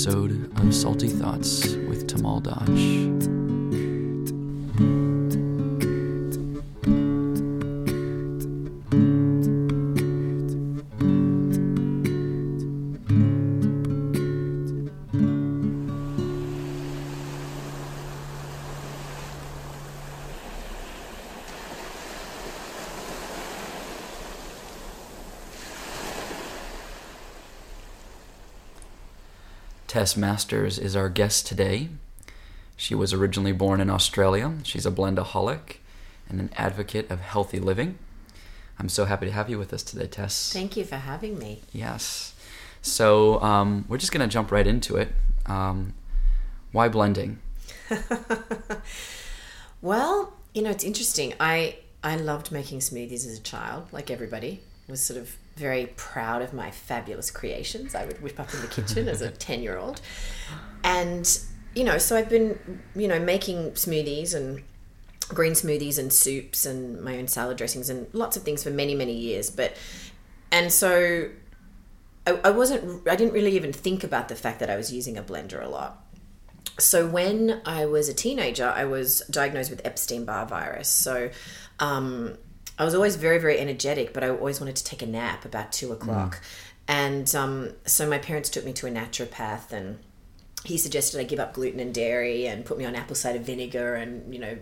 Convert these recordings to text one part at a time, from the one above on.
episode of Salty Thoughts with Tamal Dodge. Masters is our guest today. She was originally born in Australia. She's a blendaholic and an advocate of healthy living. I'm so happy to have you with us today, Tess. Thank you for having me. Yes. So um, we're just going to jump right into it. Um, why blending? well, you know, it's interesting. I I loved making smoothies as a child, like everybody. Was sort of very proud of my fabulous creations I would whip up in the kitchen as a 10 year old. And, you know, so I've been, you know, making smoothies and green smoothies and soups and my own salad dressings and lots of things for many, many years. But, and so I, I wasn't, I didn't really even think about the fact that I was using a blender a lot. So when I was a teenager, I was diagnosed with Epstein Barr virus. So, um, I was always very, very energetic, but I always wanted to take a nap about two o'clock. Mm. And um, so my parents took me to a naturopath and he suggested I give up gluten and dairy and put me on apple cider vinegar and, you know,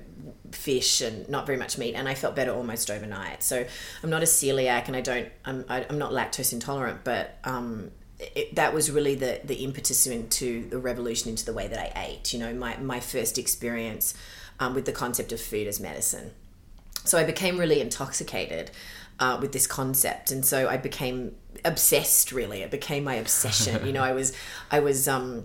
fish and not very much meat. And I felt better almost overnight. So I'm not a celiac and I don't, I'm, I, am i am not lactose intolerant, but um, it, that was really the, the impetus into the revolution into the way that I ate. You know, my, my first experience um, with the concept of food as medicine. So I became really intoxicated uh, with this concept, and so I became obsessed. Really, it became my obsession. you know, I was, I was. Um,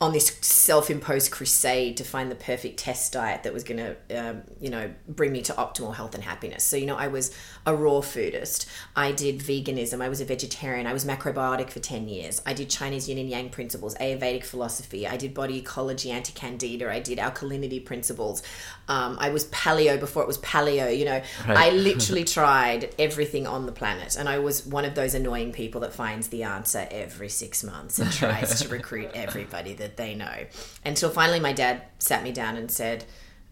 on this self-imposed crusade to find the perfect test diet that was going to um, you know bring me to optimal health and happiness. So you know i was a raw foodist. I did veganism. I was a vegetarian. I was macrobiotic for 10 years. I did chinese yin and yang principles ayurvedic philosophy. I did body ecology anti-candida. I did alkalinity principles. Um, i was paleo before it was paleo you know. Right. i literally tried everything on the planet and i was one of those annoying people that finds the answer every six months and tries to recruit everybody that that they know. Until finally, my dad sat me down and said,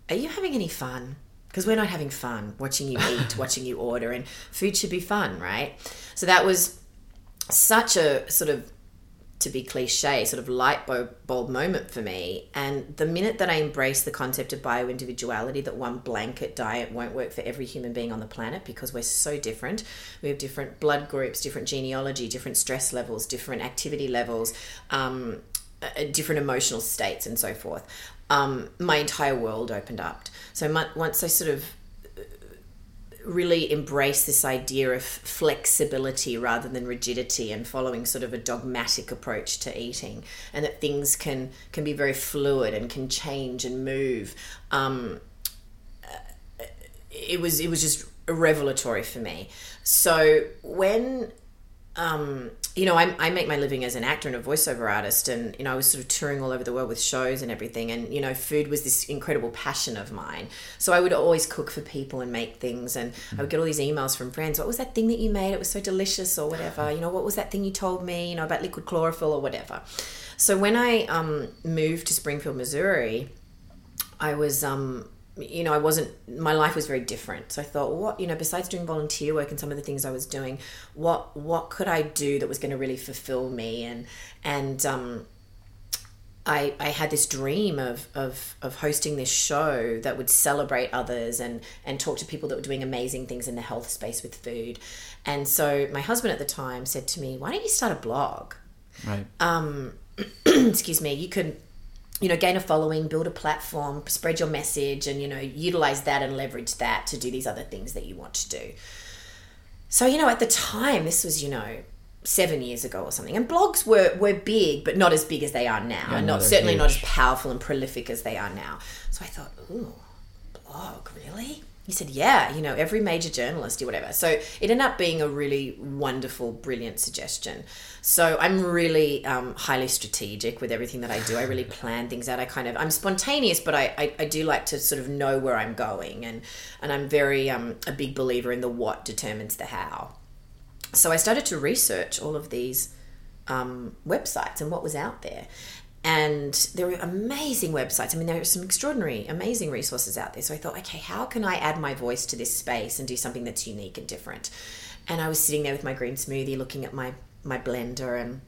Are you having any fun? Because we're not having fun watching you eat, watching you order, and food should be fun, right? So that was such a sort of to be cliche, sort of light bulb moment for me. And the minute that I embraced the concept of bio individuality, that one blanket diet won't work for every human being on the planet because we're so different. We have different blood groups, different genealogy, different stress levels, different activity levels, um, different emotional states and so forth, um, my entire world opened up. So my, once I sort of uh, really embrace this idea of flexibility rather than rigidity and following sort of a dogmatic approach to eating and that things can can be very fluid and can change and move um, uh, it was it was just revelatory for me so when um, you know, I, I, make my living as an actor and a voiceover artist, and you know, I was sort of touring all over the world with shows and everything, and you know, food was this incredible passion of mine. So I would always cook for people and make things, and I would get all these emails from friends. What was that thing that you made? It was so delicious, or whatever. You know, what was that thing you told me? You know, about liquid chlorophyll or whatever. So when I um, moved to Springfield, Missouri, I was um, you know, I wasn't, my life was very different. So I thought, what, you know, besides doing volunteer work and some of the things I was doing, what, what could I do that was going to really fulfill me? And, and, um, I, I had this dream of, of, of hosting this show that would celebrate others and, and talk to people that were doing amazing things in the health space with food. And so my husband at the time said to me, why don't you start a blog? Right. Um, excuse me, you could you know gain a following build a platform spread your message and you know utilize that and leverage that to do these other things that you want to do. So you know at the time this was you know seven years ago or something and blogs were were big but not as big as they are now yeah, and not certainly huge. not as powerful and prolific as they are now. So i thought ooh blog really he said, Yeah, you know, every major journalist or whatever. So it ended up being a really wonderful, brilliant suggestion. So I'm really um, highly strategic with everything that I do. I really plan things out. I kind of, I'm spontaneous, but I, I, I do like to sort of know where I'm going. And, and I'm very um, a big believer in the what determines the how. So I started to research all of these um, websites and what was out there. And there were amazing websites. I mean, there are some extraordinary, amazing resources out there. So I thought, okay, how can I add my voice to this space and do something that's unique and different? And I was sitting there with my green smoothie, looking at my my blender, and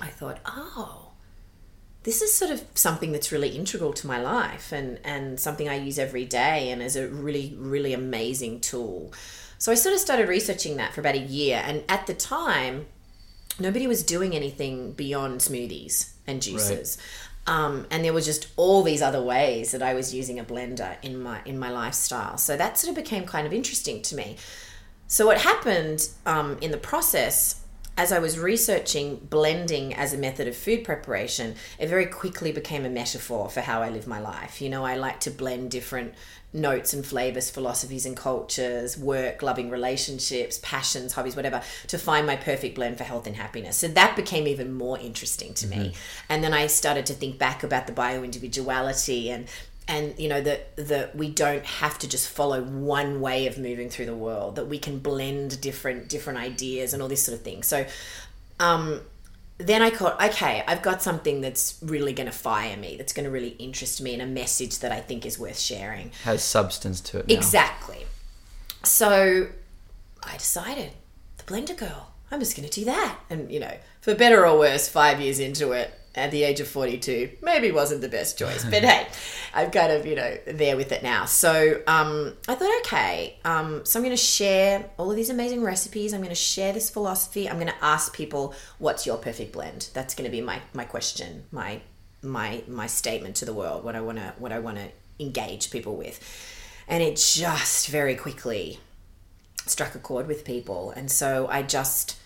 I thought, oh, this is sort of something that's really integral to my life and and something I use every day, and is a really really amazing tool. So I sort of started researching that for about a year, and at the time, nobody was doing anything beyond smoothies and juices. Right. Um, and there were just all these other ways that I was using a blender in my in my lifestyle. So that sort of became kind of interesting to me. So what happened um, in the process, as I was researching blending as a method of food preparation, it very quickly became a metaphor for how I live my life. You know, I like to blend different notes and flavors, philosophies and cultures, work, loving relationships, passions, hobbies, whatever, to find my perfect blend for health and happiness. So that became even more interesting to mm-hmm. me. And then I started to think back about the bio individuality and and you know that that we don't have to just follow one way of moving through the world that we can blend different different ideas and all this sort of thing so um then I thought, okay, I've got something that's really going to fire me, that's going to really interest me, and a message that I think is worth sharing. Has substance to it. Now. Exactly. So I decided, the Blender Girl, I'm just going to do that. And, you know, for better or worse, five years into it, at the age of 42 maybe wasn't the best choice but hey i'm kind of you know there with it now. So um, i thought okay um, so i'm going to share all of these amazing recipes. I'm going to share this philosophy. I'm going to ask people what's your perfect blend? That's going to be my my question my my my statement to the world what i want to what i want to engage people with. And it just very quickly struck a chord with people. And so i just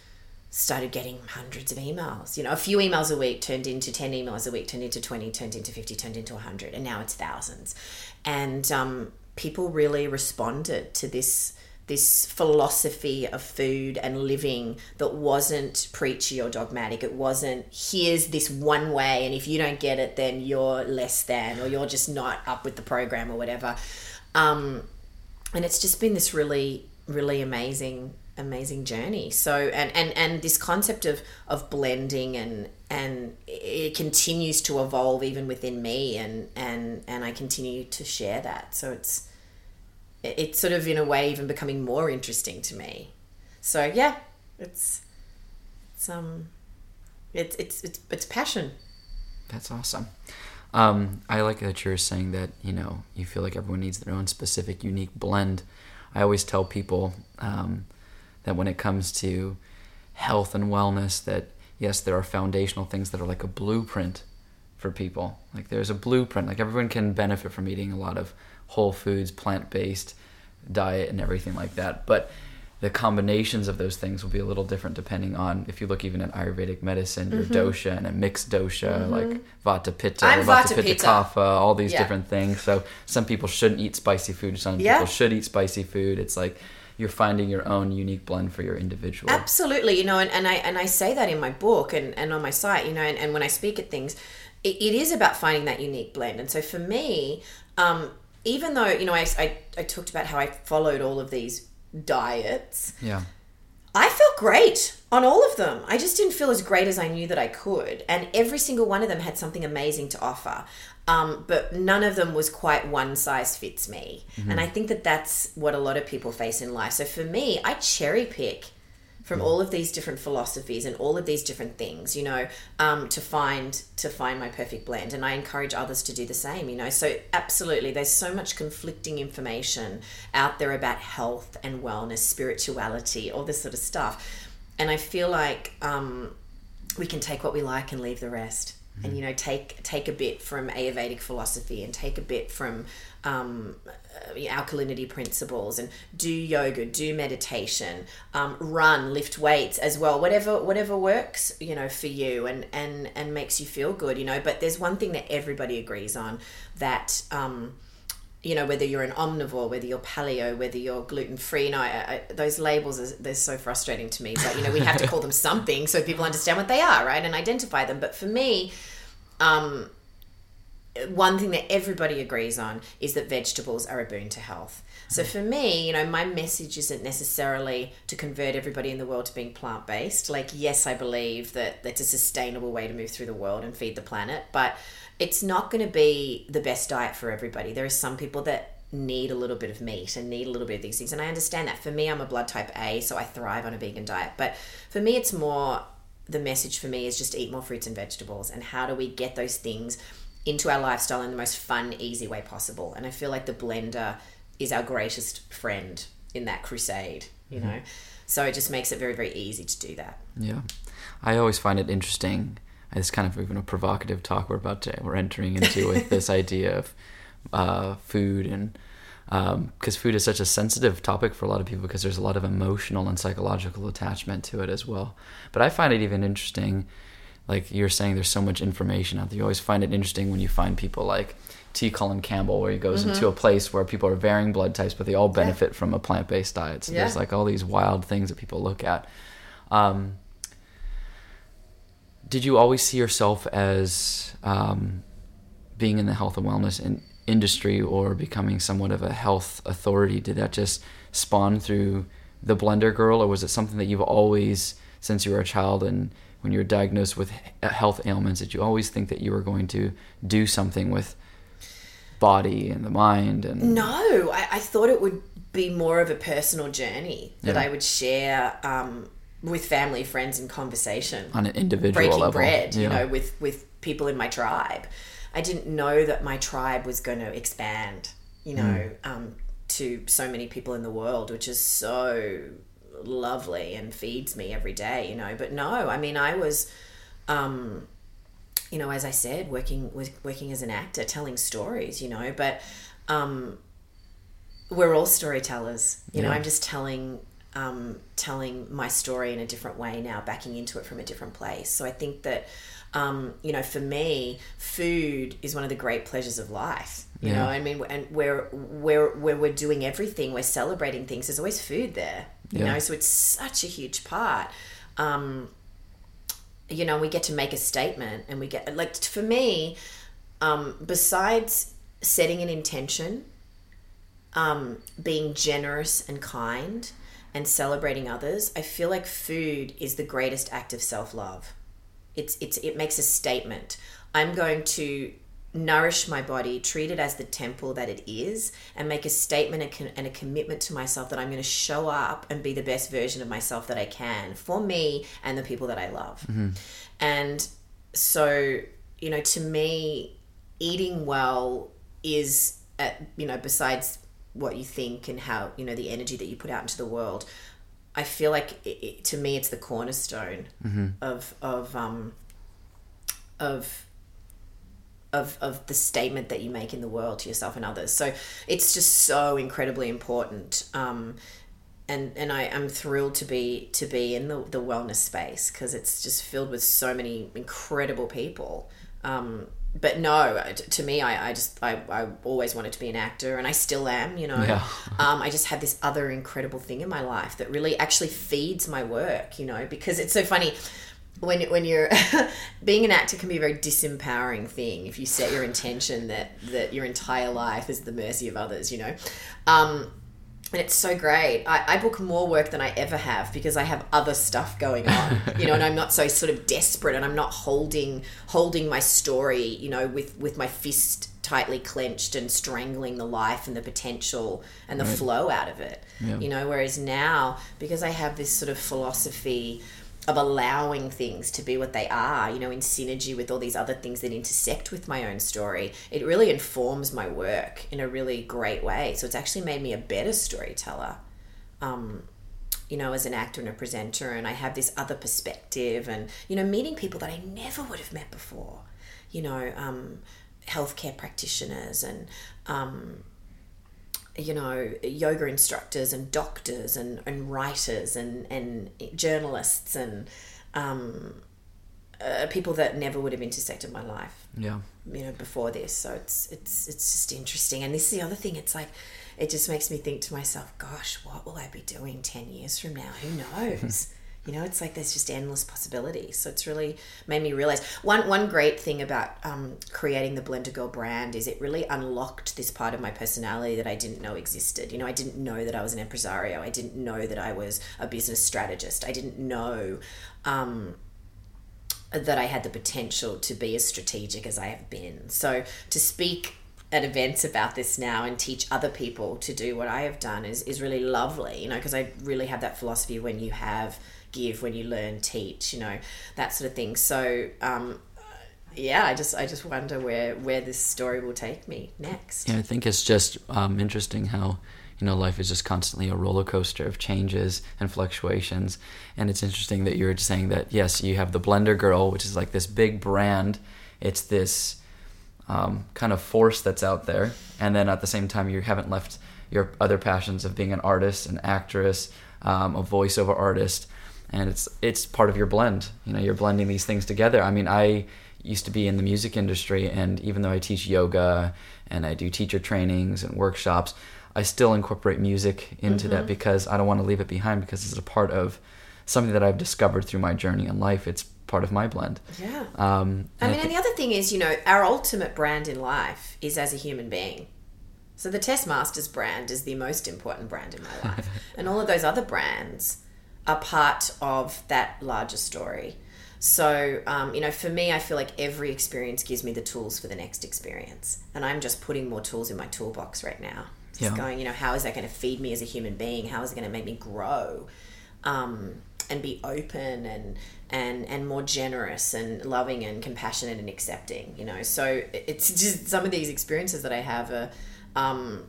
started getting hundreds of emails. You know, a few emails a week turned into 10 emails a week, turned into 20, turned into 50, turned into 100, and now it's thousands. And um, people really responded to this this philosophy of food and living that wasn't preachy or dogmatic. It wasn't here's this one way, and if you don't get it, then you're less than, or you're just not up with the program or whatever. Um, and it's just been this really, really amazing amazing journey. So and and and this concept of of blending and and it continues to evolve even within me and and and I continue to share that. So it's it's sort of in a way even becoming more interesting to me. So yeah it's it's um it's it's it's, it's passion. That's awesome. Um, I like that you're saying that you know you feel like everyone needs their own specific unique blend. I always tell people um, that when it comes to health and wellness that yes there are foundational things that are like a blueprint for people like there's a blueprint like everyone can benefit from eating a lot of whole foods plant-based diet and everything like that but the combinations of those things will be a little different depending on if you look even at Ayurvedic medicine, your mm-hmm. dosha and a mixed dosha, mm-hmm. like Vata Pitta, I'm Vata, Vata Pitta Kapha, all these yeah. different things. So some people shouldn't eat spicy food, some yeah. people should eat spicy food. It's like you're finding your own unique blend for your individual. Absolutely, you know, and, and I and I say that in my book and, and on my site, you know, and, and when I speak at things, it, it is about finding that unique blend. And so for me, um, even though you know I, I I talked about how I followed all of these diets, yeah, I felt great on all of them. I just didn't feel as great as I knew that I could. And every single one of them had something amazing to offer. Um, but none of them was quite one size fits me. Mm-hmm. And I think that that's what a lot of people face in life. So for me, I cherry pick from all of these different philosophies and all of these different things you know um, to find to find my perfect blend and i encourage others to do the same you know so absolutely there's so much conflicting information out there about health and wellness spirituality all this sort of stuff and i feel like um, we can take what we like and leave the rest mm-hmm. and you know take take a bit from ayurvedic philosophy and take a bit from um, uh, alkalinity principles and do yoga do meditation um, run lift weights as well whatever whatever works you know for you and and and makes you feel good you know but there's one thing that everybody agrees on that um, you know whether you're an omnivore whether you're paleo whether you're gluten free know I, I, those labels are they're so frustrating to me but you know we have to call them something so people understand what they are right and identify them but for me um, one thing that everybody agrees on is that vegetables are a boon to health. So for me, you know, my message isn't necessarily to convert everybody in the world to being plant based. Like, yes, I believe that that's a sustainable way to move through the world and feed the planet, but it's not going to be the best diet for everybody. There are some people that need a little bit of meat and need a little bit of these things. And I understand that. For me, I'm a blood type A, so I thrive on a vegan diet. But for me, it's more the message for me is just eat more fruits and vegetables. And how do we get those things into our lifestyle in the most fun, easy way possible? And I feel like the blender is our greatest friend in that crusade, you mm-hmm. know? So it just makes it very, very easy to do that. Yeah, I always find it interesting. It's kind of even a provocative talk we're about to we're entering into with this idea of uh, food and because um, food is such a sensitive topic for a lot of people because there's a lot of emotional and psychological attachment to it as well. But I find it even interesting, like you're saying, there's so much information out there. You always find it interesting when you find people like T. Colin Campbell, where he goes Mm-hmm. into a place where people are varying blood types, but they all benefit from a plant based diet. So there's like all these wild things that people look at. Um, did you always see yourself as um, being in the health and wellness in, industry or becoming somewhat of a health authority? Did that just spawn through the Blender Girl, or was it something that you've always, since you were a child and when you were diagnosed with health ailments, did you always think that you were going to do something with body and the mind and No, I, I thought it would be more of a personal journey that Yeah. I would share um, with family, friends, and conversation. on an individual breaking level? bread, you know, with with people in my tribe. I didn't know that my tribe was going to expand, you know, Hmm. um, to so many people in the world, which is so lovely and feeds me every day, you know. But no, I mean, I was, um, you know, as I said, working with working as an actor, telling stories, you know. But um, we're all storytellers, you know. I'm just telling um, telling my story in a different way now, backing into it from a different place. So I think that, um, you know, for me, food is one of the great pleasures of life. You Yeah. know, I mean, and where where where we're doing everything, we're celebrating things. There's always food there. You Yeah. know, so it's such a huge part. Um, you know, we get to make a statement, and we get like for me, um, besides setting an intention um, being generous and kind and celebrating others, I feel like food is the greatest act of self love. It's it's it makes a statement. I'm going to nourish my body, treat it as the temple that it is, and make a statement and, a commitment to myself that I'm going to show up and be the best version of myself that I can for me and the people that I love. Mm-hmm. And so, you know, to me, eating well is, at, you know, besides what you think and how, you know, the energy that you put out into the world, I feel like it, it, to me, it's the cornerstone of, of, um, of, of, of the statement that you make in the world to yourself and others. So it's just so incredibly important. Um, and and I am thrilled to be to be in the, the wellness space because it's just filled with so many incredible people. Um, but no, to me, I, I just I, I always wanted to be an actor, and I still am. You know, Yeah. um, I just have this other incredible thing in my life that really actually feeds my work. You know, because it's so funny when when you're being an actor can be a very disempowering thing if you set your intention that that your entire life is at the mercy of others. You know. Um, and it's so great. I, I book more work than I ever have because I have other stuff going on, you know, and I'm not so sort of desperate and I'm not holding holding my story, you know, with with my fist tightly clenched and strangling the life and the potential and the flow out of it. Yeah. You know, whereas now because I have this sort of philosophy of allowing things to be what they are, you know, in synergy with all these other things that intersect with my own story, it really informs my work in a really great way. So it's actually made me a better storyteller, um, you know, as an actor and a presenter. And I have this other perspective and, you know, meeting people that I never would have met before, you know, um, healthcare practitioners and, um, you know, yoga instructors and doctors and, and writers and, and journalists and um, uh, people that never would have intersected my life, yeah you know, before this. So it's it's it's just interesting. And this is the other thing. It's like it just makes me think to myself, gosh, what will I be doing ten years from now? Who knows? you know it's like there's just endless possibilities. So it's really made me realize one one great thing about um, creating the blender girl brand is it really unlocked this part of my personality that i didn't know existed. You know i didn't know that i was an impresario. I didn't know that i was a business strategist. I didn't know um, that i had the potential to be as strategic as i have been. So to speak at events about this now and teach other people to do what I have done is, is really lovely, you know, because I really have that philosophy when you have give, when you learn, teach, you know, that sort of thing. So, um, yeah, I just I just wonder where where this story will take me next. Yeah, I think it's just um, interesting how you know life is just constantly a roller coaster of changes and fluctuations, and it's interesting that you're saying that yes, you have the Blender Girl, which is like this big brand. It's this um, kind of force that's out there, and then at the same time you haven't left your other passions of being an artist, an actress, um, a voiceover artist, and it's it's part of your blend. You know, you're blending these things together. I mean, I used to be in the music industry, and even though I teach yoga and I do teacher trainings and workshops, I still incorporate music into mm-hmm. that because I don't want to leave it behind because it's a part of something that I've discovered through my journey in life. It's part of my blend. Yeah. Um, I mean, I th- and the other thing is, you know, our ultimate brand in life is as a human being. So the Tess Masters brand is the most important brand in my life, and all of those other brands are part of that larger story. So, um, you know, for me, I feel like every experience gives me the tools for the next experience. And I'm just putting more tools in my toolbox right now. Just yeah. going, you know, how is that going to feed me as a human being? How is it going to make me grow um, and be open and, and, and more generous and loving and compassionate and accepting, you know? So it's just some of these experiences that I have are, um,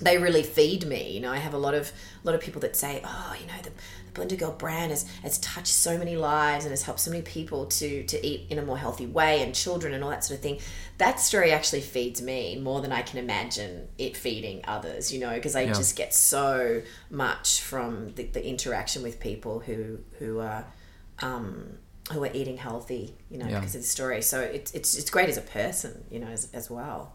they really feed me. You know, I have a lot of a lot of people that say, "Oh, you know, the, the Blender Girl brand has has touched so many lives and has helped so many people to to eat in a more healthy way and children and all that sort of thing." That story actually feeds me more than I can imagine it feeding others. You know, because I yeah. just get so much from the, the interaction with people who who are. Um, who are eating healthy, you know, yeah. because of the story. So it's it's it's great as a person, you know, as, as well.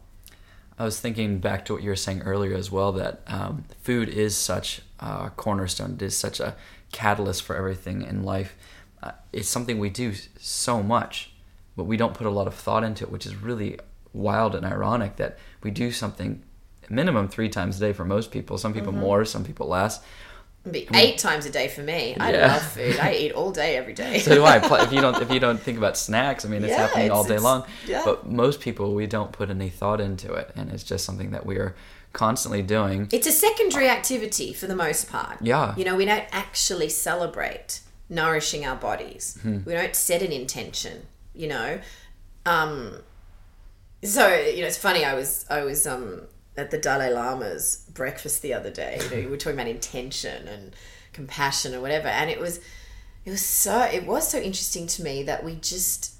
I was thinking back to what you were saying earlier as well that um, food is such a cornerstone. It is such a catalyst for everything in life. Uh, it's something we do so much, but we don't put a lot of thought into it, which is really wild and ironic that we do something minimum three times a day for most people. Some people mm-hmm. more, some people less be eight times a day for me. I yeah. love food. I eat all day, every day. so do I. If you don't, if you don't think about snacks, I mean, it's yeah, happening it's, all day long. Yeah. But most people, we don't put any thought into it, and it's just something that we are constantly doing. It's a secondary activity for the most part. Yeah. You know, we don't actually celebrate nourishing our bodies. Hmm. We don't set an intention. You know, um, so you know, it's funny. I was, I was, um, at the Dalai Lama's breakfast the other day. You know, we were talking about intention and compassion or whatever, and it was it was so it was so interesting to me that we just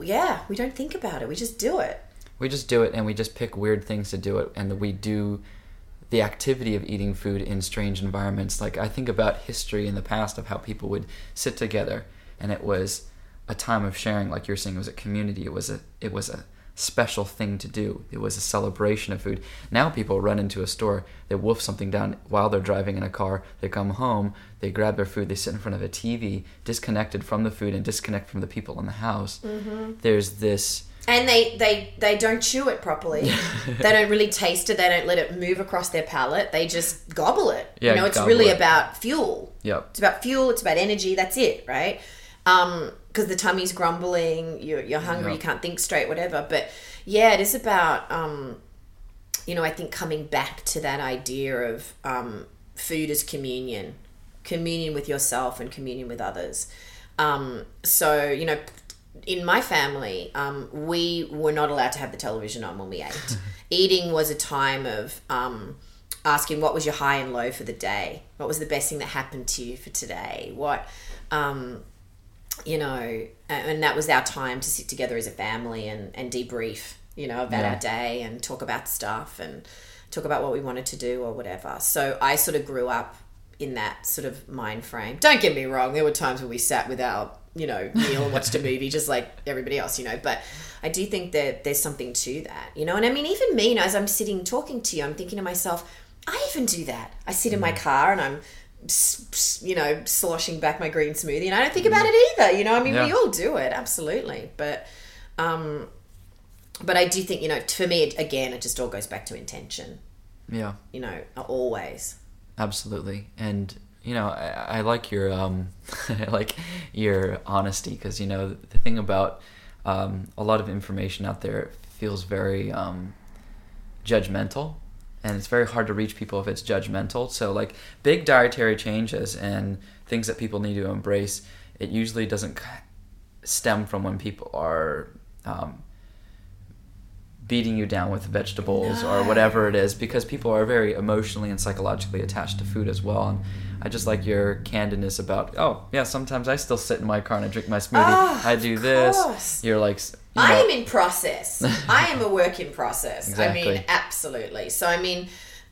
yeah we don't think about it we just do it we just do it and we just pick weird things to do it and we do the activity of eating food in strange environments like i think about history in the past of how people would sit together and it was a time of sharing like you're saying it was a community it was a it was a special thing to do. It was a celebration of food. Now people run into a store, they wolf something down while they're driving in a car, they come home, they grab their food, they sit in front of a TV, disconnected from the food and disconnect from the people in the house. Mm-hmm. There's this and they they they don't chew it properly. they don't really taste it. They don't let it move across their palate. They just gobble it. Yeah, you know, it's really it. about fuel. Yep. It's about fuel. It's about energy. That's it, right? Um, because the tummy's grumbling, you're, you're hungry, you can't think straight, whatever. But yeah, it is about, um, you know, I think coming back to that idea of um, food as communion, communion with yourself and communion with others. Um, so, you know, in my family, um, we were not allowed to have the television on when we ate. Eating was a time of um, asking what was your high and low for the day, what was the best thing that happened to you for today, what um, you know, and that was our time to sit together as a family and, and debrief, you know, about yeah. our day and talk about stuff and talk about what we wanted to do or whatever. So I sort of grew up in that sort of mind frame. Don't get me wrong, there were times where we sat with our, you know, meal and watched a movie just like everybody else, you know, but I do think that there's something to that, you know, and I mean, even me, you know, as I'm sitting talking to you, I'm thinking to myself, I even do that. I sit in my mm. car and I'm you know, sloshing back my green smoothie, and I don't think about it either. You know, I mean, we all do it, absolutely. But, um, but I do think you know, for me, it, again, it just all goes back to intention. Yeah. You know, always. Absolutely, and you know, I, I like your um, I like your honesty because you know the thing about um, a lot of information out there feels very um, judgmental, and it's very hard to reach people if it's judgmental. So, like big dietary changes and things that people need to embrace, it usually doesn't stem from when people are um, beating you down with vegetables or whatever it is because people are very emotionally and psychologically attached to food as well. And i just like your candidness about oh yeah sometimes i still sit in my car and i drink my smoothie. Oh, i do this. you're like I am in process. I am a work in process. I mean, absolutely. So, I mean,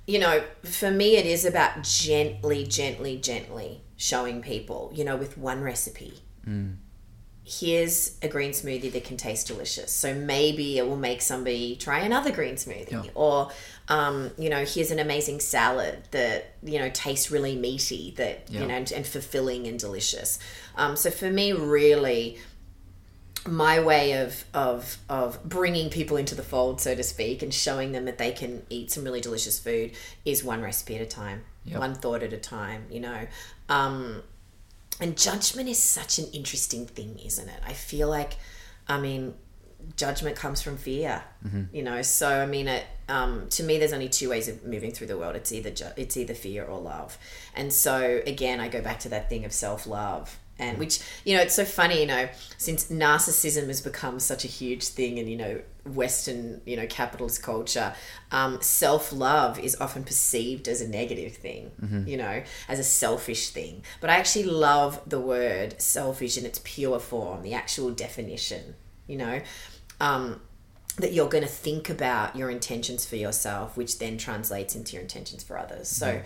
you know, for me, it is about gently, gently, gently showing people, you know, with one recipe. Mm. Here's a green smoothie that can taste delicious. So maybe it will make somebody try another green smoothie. Yeah. Or, um, you know, here's an amazing salad that, you know, tastes really meaty, that, Yeah. you know, and, and fulfilling and delicious. Um, so for me, really, my way of of of bringing people into the fold, so to speak, and showing them that they can eat some really delicious food is one recipe at a time, Yep. one thought at a time. You know, um, and judgment is such an interesting thing, isn't it? I feel like, I mean, judgment comes from fear. You know, so I mean, it um, to me, there's only two ways of moving through the world. It's either ju- it's either fear or love. And so again, I go back to that thing of self love. And which you know, it's so funny, you know, since narcissism has become such a huge thing, in you know Western, you know, capitalist culture, um, self love is often perceived as a negative thing, you know, as a selfish thing. But I actually love the word selfish in its pure form, the actual definition, you know. Um, that you're going to think about your intentions for yourself, which then translates into your intentions for others. So,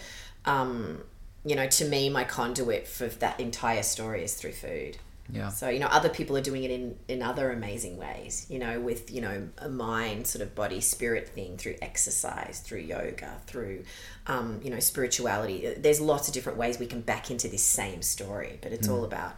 um, you know, to me, my conduit for that entire story is through food. yeah So, you know, other people are doing it in, in other amazing ways, you know, with, you know, a mind, sort of body, spirit thing through exercise, through yoga, through, um, you know, spirituality. There's lots of different ways we can back into this same story, but it's all about,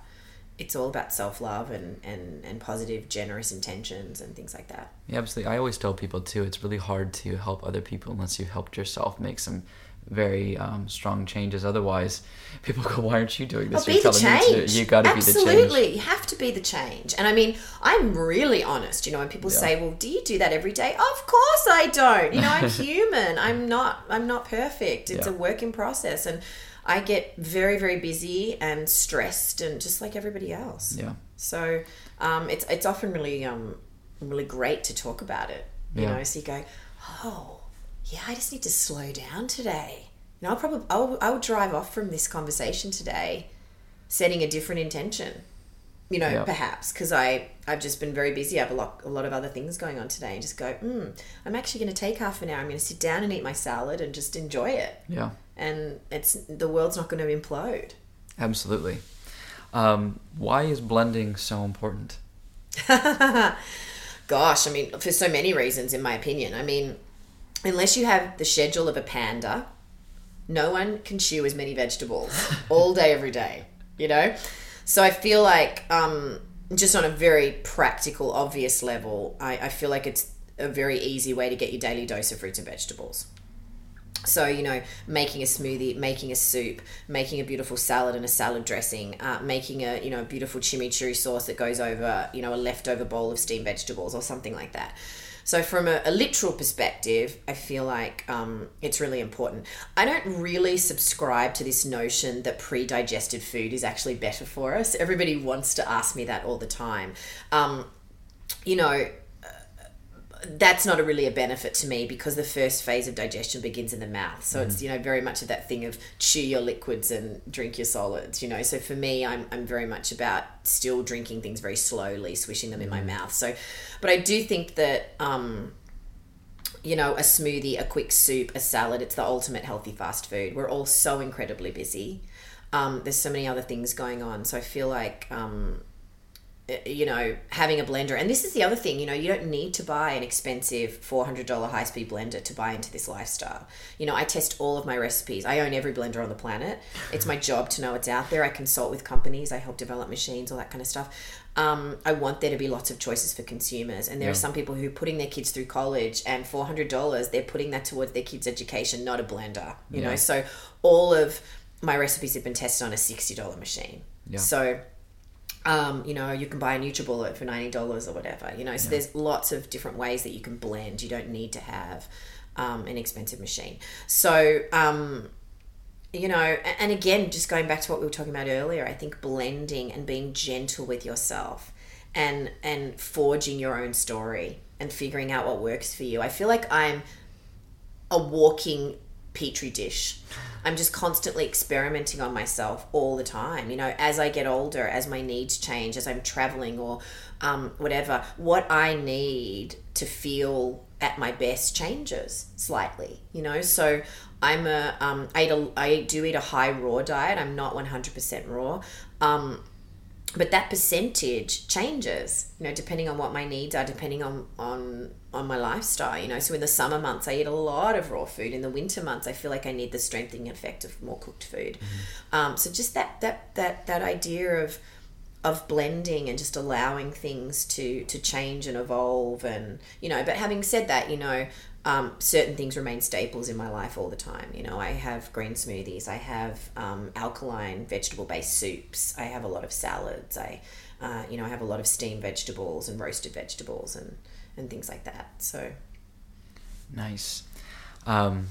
it's all about self-love and, and, and positive, generous intentions and things like that. Yeah, absolutely. I always tell people too, it's really hard to help other people unless you helped yourself make some very um, strong changes. Otherwise, people go, "Why aren't you doing this?" Well, be the me to do. You got to be the change. Absolutely, you have to be the change. And I mean, I'm really honest. You know, when people Yeah. say, "Well, do you do that every day?" Of course I don't. You know, I'm human. I'm not. I'm not perfect. It's Yeah. a work in process, and I get very, very busy and stressed, and just like everybody else. Yeah, So um, it's it's often really um, really great to talk about it. You Yeah. know, so you go, oh yeah, I just need to slow down today. Know, I'll probably I'll, I'll drive off from this conversation today, setting a different intention. You know, perhaps because I I've just been very busy. I have a lot a lot of other things going on today, and just go, mm, I'm actually going to take half an hour. I'm going to sit down and eat my salad and just enjoy it. yeah, And it's the world's not going to implode. absolutely. Um, why is blending so important? Gosh, I mean, for so many reasons, in my opinion. I mean, unless you have the schedule of a panda, no one can chew as many vegetables all day, every day, you know? So I feel like, um, just on a very practical, obvious level, I, I feel like it's a very easy way to get your daily dose of fruits and vegetables. So, you know, making a smoothie, making a soup, making a beautiful salad and a salad dressing, uh, making a, you know, beautiful chimichurri sauce that goes over, you know, a leftover bowl of steamed vegetables or something like that. So, from a, a literal perspective, I feel like um, it's really important. I don't really subscribe to this notion that pre digested food is actually better for us. Everybody wants to ask me that all the time. Um, you know, that's not a really a benefit to me because the first phase of digestion begins in the mouth. So it's you know very much of that thing of chew your liquids and drink your solids. You know, so for me, I'm I'm very much about still drinking things very slowly, swishing them in my mouth. So, but I do think that. Um, you know, a smoothie, a quick soup, a salad. It's the ultimate healthy fast food. We're all so incredibly busy. Um, there's so many other things going on. So I feel like um, you know, having a blender. And this is the other thing, you know, you don't need to buy an expensive $400 high speed blender to buy into this lifestyle. You know, I test all of my recipes. I own every blender on the planet. It's my job to know it's out there. I consult with companies, I help develop machines, all that kind of stuff. Um, I want there to be lots of choices for consumers. And there Yeah. are some people who are putting their kids through college and $400, they're putting that towards their kids' education, not a blender, you Yeah. know. So all of my recipes have been tested on a $60 machine. Yeah. So um, you know, you can buy a NutriBullet for ninety dollars or whatever. You know, so there's lots of different ways that you can blend. You don't need to have um, an expensive machine. So, um, you know, and again, just going back to what we were talking about earlier, I think blending and being gentle with yourself and and forging your own story and figuring out what works for you. I feel like I'm a walking petri dish. I'm just constantly experimenting on myself all the time. You know, as I get older, as my needs change, as I'm traveling or um, whatever, what I need to feel at my best changes slightly. You know, so I'm a um, I eat a I do eat a high raw diet. I'm not 100% raw. Um, but that percentage changes you know depending on what my needs are depending on on on my lifestyle you know. So in the summer months i eat a lot of raw food. In the winter months i feel like i need the strengthening effect of more cooked food. Um, so just that that that that idea of of blending and just allowing things to to change and evolve and you know. But having said that you know um, certain things remain staples in my life all the time you know i have green smoothies i have um, alkaline vegetable based soups i have a lot of salads i uh, you know i have a lot of steamed vegetables and roasted vegetables and and things like that so Nice. Um,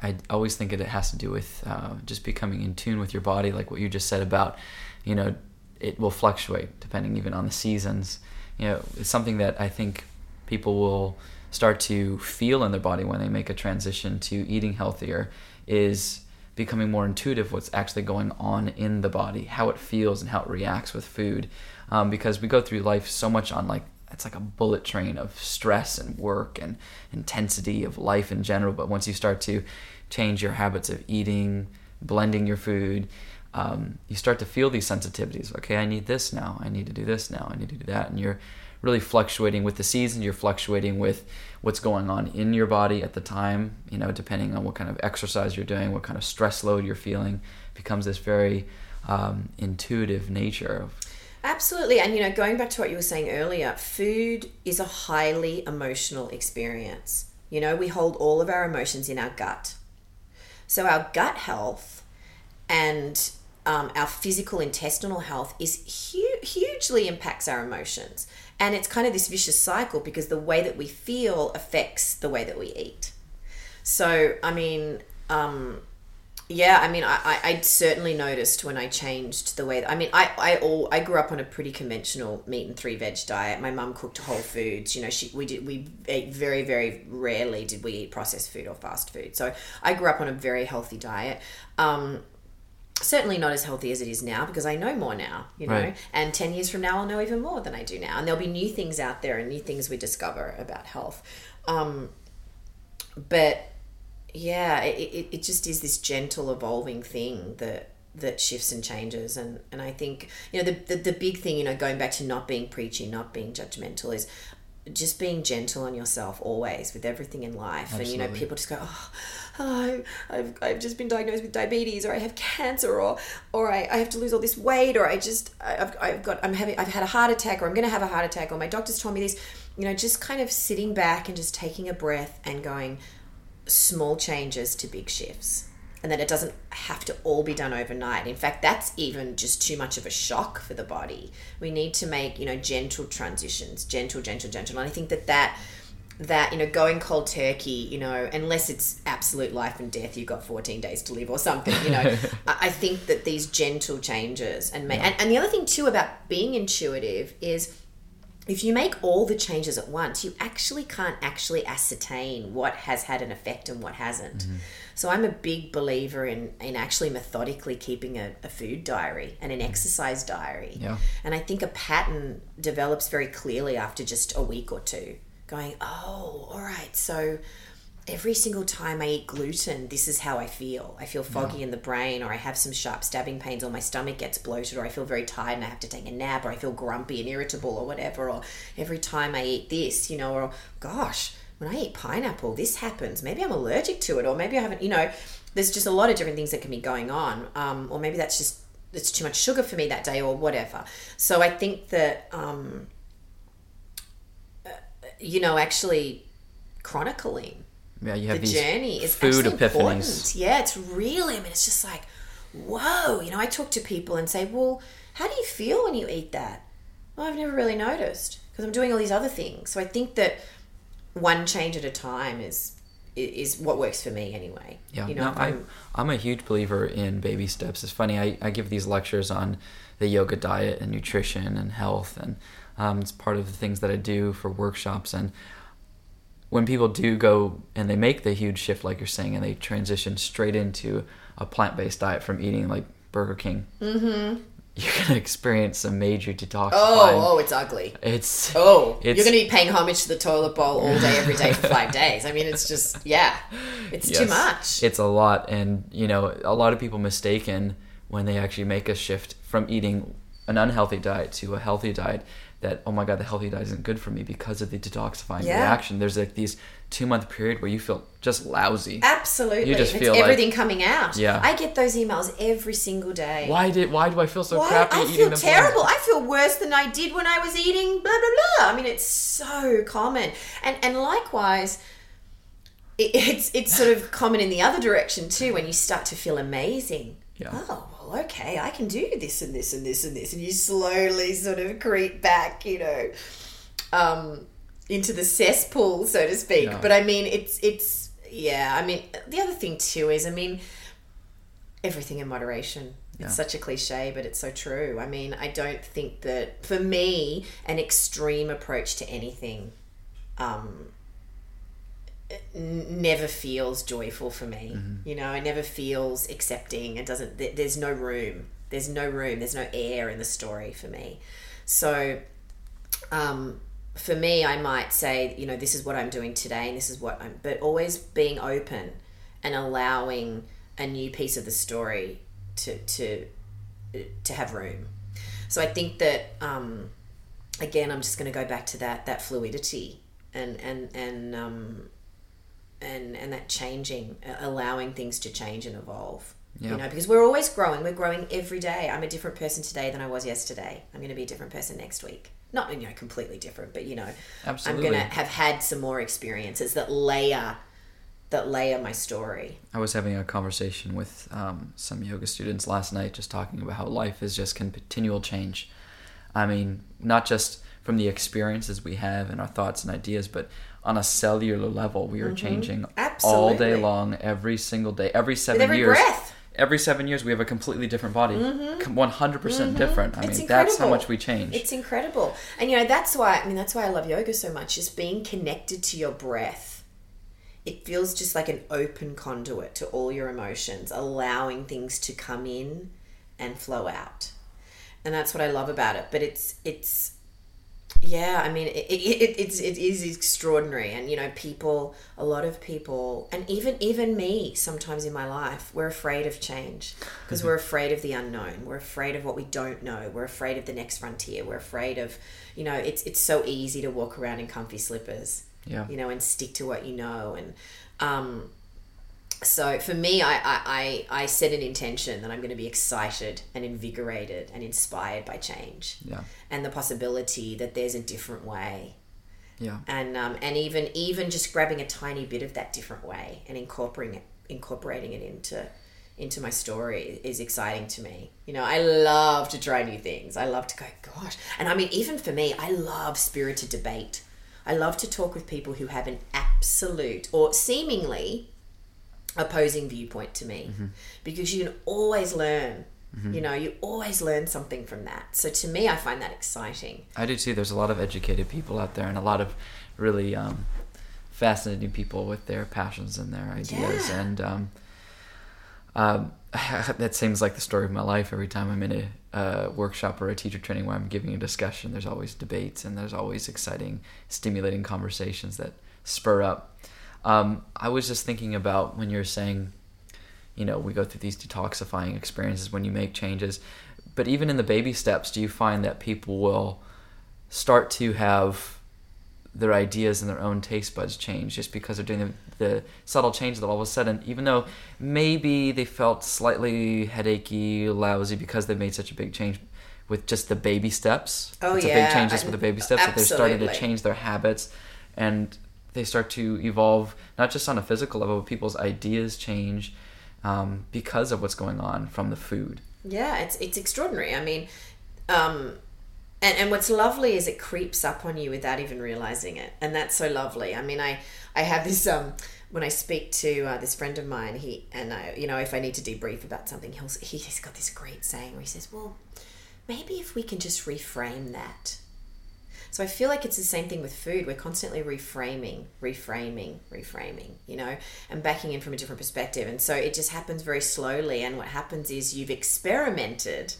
I always think that it has to do with uh, just becoming in tune with your body, like what you just said about, you know, it will fluctuate depending even on the seasons. You know, it's something that I think people will start to feel in their body when they make a transition to eating healthier is becoming more intuitive what's actually going on in the body, how it feels and how it reacts with food. Um, because we go through life so much on like it's like a bullet train of stress and work and intensity of life in general. But once you start to change your habits of eating, blending your food, um, you start to feel these sensitivities. Okay, I need this now. I need to do this now. I need to do that. And you're really fluctuating with the season. You're fluctuating with what's going on in your body at the time. You know, depending on what kind of exercise you're doing, what kind of stress load you're feeling, becomes this very um, intuitive nature of Absolutely. And, you know, going back to what you were saying earlier, food is a highly emotional experience. You know, we hold all of our emotions in our gut. So, our gut health and um, our physical intestinal health is hu- hugely impacts our emotions. And it's kind of this vicious cycle because the way that we feel affects the way that we eat. So, I mean, um, yeah, I mean, I, I, I certainly noticed when I changed the way. That, I mean, I, I all I grew up on a pretty conventional meat and three veg diet. My mum cooked whole foods. You know, she we did we ate very very rarely did we eat processed food or fast food. So I grew up on a very healthy diet. Um, certainly not as healthy as it is now because I know more now, you know. Right. And 10 years from now, I'll know even more than I do now. And there'll be new things out there and new things we discover about health. Um, but yeah, it, it, just is this gentle evolving thing that that shifts and changes and and I think you know the, the the big thing you know going back to not being preachy not being judgmental is just being gentle on yourself always with everything in life and you know people just go oh, I've, I've just been diagnosed with diabetes or I have cancer or or I, I have to lose all this weight or I just I've, I've got I'm having I've had a heart attack or I'm going to have a heart attack or my doctor's told me this. You know just kind of sitting back and just taking a breath and going small changes to big shifts. And that it doesn't have to all be done overnight. In fact that's even just too much of a shock for the body. We need to make you know gentle transitions. Gentle gentle gentle. And i think that that that you know going cold turkey you know unless it's absolute life and death you've got 14 days to live or something you know I, think that these gentle changes and, ma- and and the other thing too about being intuitive is if you make all the changes at once, you actually can't actually ascertain what has had an effect and what hasn't. Mm-hmm. So I'm a big believer in, in actually methodically keeping a, a food diary and an mm-hmm. exercise diary. Yeah. And I think a pattern develops very clearly after just a week or two. Going, oh, all right, so every single time I eat gluten, this is how I feel. I feel foggy in the brain, or I have some sharp stabbing pains, or my stomach gets bloated, or I feel very tired and I have to take a nap, or I feel grumpy and irritable, or whatever. Or every time I eat this, you know, or gosh, when I eat pineapple, this happens. Maybe I'm allergic to it, or maybe I haven't, you know, there's just a lot of different things that can be going on. Um, or maybe that's just, it's too much sugar for me that day, or whatever. So I think that, um, you know, actually chronicling Yeah, you have the these journey is food epiphanies. important. Yeah, it's really. I mean, it's just like, whoa. You know, I talk to people and say, well, how do you feel when you eat that? Well, I've never really noticed because I'm doing all these other things. So I think that one change at a time is is what works for me anyway. Yeah, you know, no, I'm- I'm a huge believer in baby steps. It's funny, I, I give these lectures on the yoga diet and nutrition and health, and um, it's part of the things that I do for workshops. And when people do go and they make the huge shift, like you're saying, and they transition straight into a plant based diet from eating like Burger King, mm-hmm. you're going to experience some major detoxifying. oh, oh, it's ugly. It's Oh, It's- you're going to be paying homage to the toilet bowl all day, every day for five days. I mean, it's just, yeah, it's too much. It's a lot, and you know, a lot of people mistaken when they actually make a shift from eating an unhealthy diet to a healthy diet. That oh my god, the healthy diet isn't good for me because of the detoxifying Yeah. reaction. There's like these two month period where you feel just lousy. Absolutely. You just it's feel like- everything coming out. Yeah. I get those emails every single day. Why did why do I feel so Why? crappy I eating feel terrible. I feel worse than I did when I was eating blah blah blah. I mean, it's so common, and and likewise, it, it's it's sort of common in the other direction too. When you start to feel amazing. Yeah. Oh well, okay, I can do this and this and this and this, and you slowly sort of creep back, you know, um, into the cesspool, so to speak. Yeah. But I mean, it's it's yeah. I mean, the other thing too is, I mean, everything in moderation. Yeah. It's such a cliche, but it's so true. I mean, I don't think that for me, an extreme approach to anything um, never feels joyful for me. You know, it never feels accepting. It doesn't. Th- there's no room. There's no room. There's no air in the story for me. So, um, for me, I might say, you know, this is what I'm doing today, and this is what I'm. But always being open and allowing a new piece of the story to to to have room. So I think that um, again, I'm just going to go back to that that fluidity and and and um, and and that changing, allowing things to change and evolve. You know, because we're always growing. We're growing every day. I'm a different person today than I was yesterday. I'm going to be a different person next week. Not you know completely different, but you know, Absolutely. I'm going to have had some more experiences that layer that layer my story. I was having a conversation with um, some yoga students last night, just talking about how life is just continual change. I mean, not just from the experiences we have and our thoughts and ideas, but on a cellular level, we are changing all day Mm-hmm. Long, every single day, every seven every years. breath. Every seven years, we have a completely different body, one hundred percent different. I Mm-hmm. It's mean, that's how much we change. It's incredible. And you know, that's why I mean that's why I love yoga so much is being connected to your breath. It feels just like an open conduit to all your emotions, allowing things to come in and flow out. And that's what I love about it. But it's it's yeah, I mean, it, it, it, it's, it is extraordinary. And, you know, people, a lot of people, and even, even me sometimes in my life, we're afraid of change because we're afraid of the unknown. We're afraid of what we don't know. We're afraid of the next frontier. We're afraid of, you know, it's, it's so easy to walk around in comfy slippers, Yeah. you know, and stick to what you know. And, um, so for me, I, I, I, I set an intention that I'm going to be excited and invigorated and inspired by change. Yeah, and the possibility that there's a different way. Yeah, and um, and even even just grabbing a tiny bit of that different way and incorporating it incorporating it into into my story is exciting to me. You know i love to try new things. I love to go gosh. And i mean even for me i love spirited debate. I love to talk with people who have an absolute or seemingly opposing viewpoint to me because you can always learn you know you always learn something from that so to me i find that exciting I do too. There's a lot of educated people out there, and a lot of really um, fascinating people with their passions and their ideas. Yeah. And um, um, that seems like the story of my life. Every time I'm in a uh, workshop or a teacher training where I'm giving a discussion, there's always debates and there's always exciting, stimulating conversations that spur up. Um, I was just thinking about when you're saying, you know, we go through these detoxifying experiences when you make changes, but even in the baby steps, do you find that people will start to have their ideas and their own taste buds change just because they're doing the, the subtle change that all of a sudden, even though maybe they felt slightly headachy, lousy because they made such a big change with just the baby steps. Oh, it's a yeah. big change just with the baby steps that they're starting to change their habits and they start to evolve not just on a physical level, but people's ideas change um, because of what's going on from the food. Yeah, it's it's extraordinary. I mean, um, and and what's lovely is it creeps up on you without even realizing it, and that's so lovely. I mean, I I have this um when I speak to uh, this friend of mine, he and I, you know, if I need to debrief about something, he'll he- he's got this great saying where he says, "Well, maybe if we can just reframe that." So I feel like it's the same thing with food. We're constantly reframing, reframing, reframing, you know, and backing in from a different perspective. And so it just happens very slowly. And what happens is you've experimented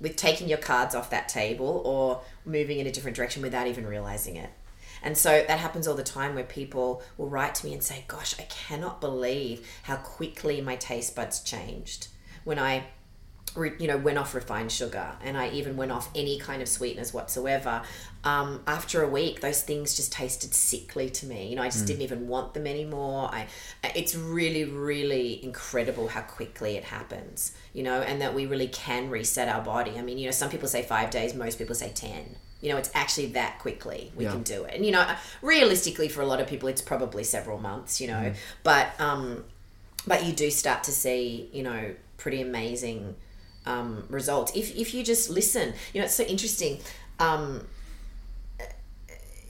with taking your cards off that table or moving in a different direction without even realizing it. And so that happens all the time where people will write to me and say, Gosh, I cannot believe how quickly my taste buds changed when I re- you know went off refined sugar and i even went off any kind of sweeteners whatsoever. Um, after a week those things just tasted sickly to me. You know i just didn't even want them anymore. I it's really really incredible how quickly it happens you know and that we really can reset our body. I mean you know some people say five days most people say 10 you know it's actually that quickly we Yeah. can do it. And you know realistically for a lot of people it's probably several months you know. But um but you do start to see you know pretty amazing um, results. If, if you just listen you know it's so interesting um,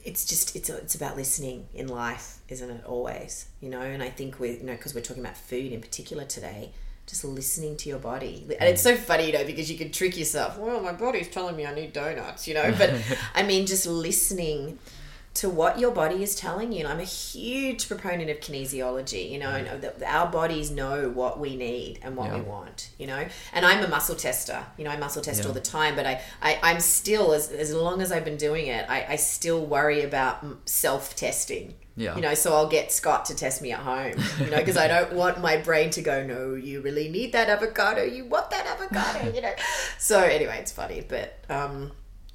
it's just it's it's about listening in life isn't it always you know? And i think with you know because we're talking about food in particular today just listening to your body. And it's so funny you know because you can trick yourself well my body's telling me i need donuts you know? But i mean just listening to what your body is telling you. And I'm a huge proponent of kinesiology, you know, and that our bodies know what we need and what we want, you know. And I'm a muscle tester, you know, I muscle test Yeah. all the time, but I, I I'm still as as long as I've been doing it, I, I still worry about self testing. Yeah. You know, so I'll get Scott to test me at home, you know, because I don't want my brain to go, no, you really need that avocado. You want that avocado, you know. So anyway, it's funny, but um,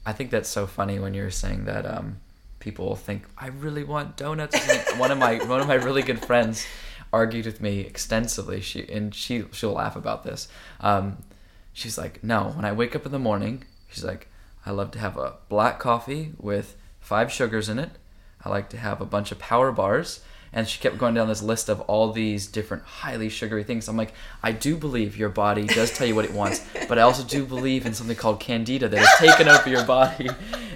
I think that's so funny when you're saying that um, people will think I really want donuts. One of my one of my really good friends argued with me extensively. She and she she'll laugh about this. Um, she's like, no, when I wake up in the morning, she's like, I love to have a black coffee with five sugars in it. I like to have a bunch of power bars. And she kept going down this list of all these different highly sugary things. I'm like, I do believe your body does tell you what it wants, but I also do believe in something called candida that has taken over your body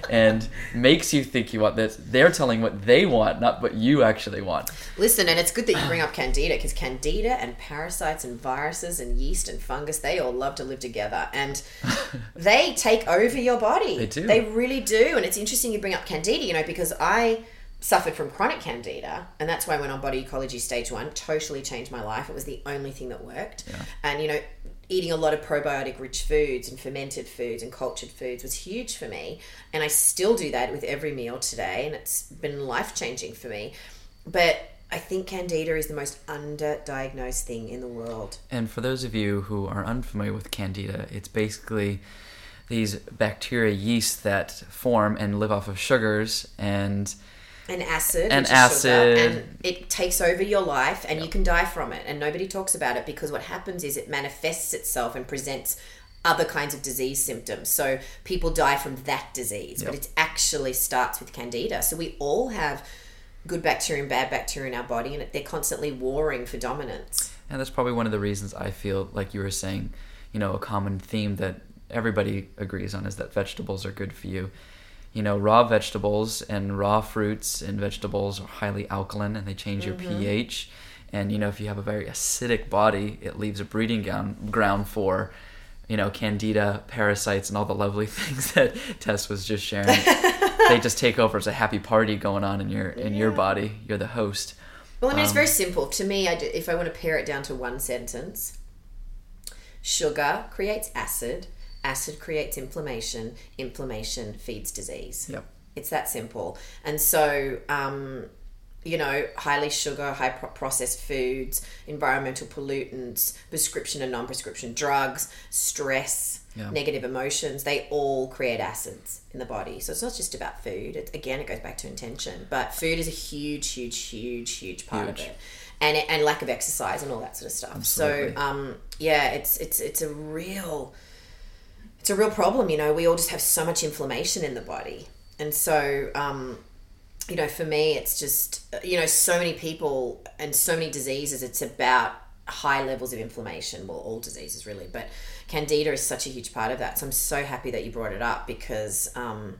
and makes you think you want this. They're telling what they want, not what you actually want. Listen, and it's good that you bring up candida because candida and parasites and viruses and yeast and fungus, they all love to live together and they take over your body. They do. They really do. And it's interesting you bring up candida, you know, because I suffered from chronic candida and that's why I went on body ecology stage one, totally changed my life. It was the only thing that worked. And, you know, eating a lot of probiotic rich foods and fermented foods and cultured foods was huge for me. And I still do that with every meal today. And it's been life changing for me. But I think candida is the most underdiagnosed thing in the world. And for those of you who are unfamiliar with candida, it's basically these bacteria yeast that form and live off of sugars and An acid, An is sugar, acid. and it takes over your life, and you can die from it. And nobody talks about it because what happens is it manifests itself and presents other kinds of disease symptoms. So people die from that disease, but it actually starts with candida. So we all have good bacteria and bad bacteria in our body, and they're constantly warring for dominance. And that's probably one of the reasons I feel like you were saying, you know, a common theme that everybody agrees on is that vegetables are good for you. You know, raw vegetables and raw fruits and vegetables are highly alkaline and they change your pH. And, you know, if you have a very acidic body, it leaves a breeding ground, ground for, you know, candida, parasites, and all the lovely things that Tess was just sharing. they just take over. It's a happy party going on in your in your body. You're the host. Well, I mean, it's Um, very simple. To me, I do, if I want to pare it down to one sentence, sugar creates acid, acid creates inflammation, inflammation feeds disease. Yep. It's that simple. And so, um, you know, highly sugar, high processed foods, environmental pollutants, prescription and non prescription drugs, stress, Yeah. negative emotions, they all create acids in the body. So it's not just about food. It, again, it goes back to intention. But food is a huge, huge, huge, huge part Huge. of it. And, and lack of exercise and all that sort of stuff. Absolutely. So, um, yeah, it's, it's, it's a real it's a real problem. You know, we all just have so much inflammation in the body, and so um, you know, for me, it's just you know, so many people and so many diseases. It's about high levels of inflammation. Well, all diseases really, but candida is such a huge part of that. So I'm so happy that you brought it up because. Um,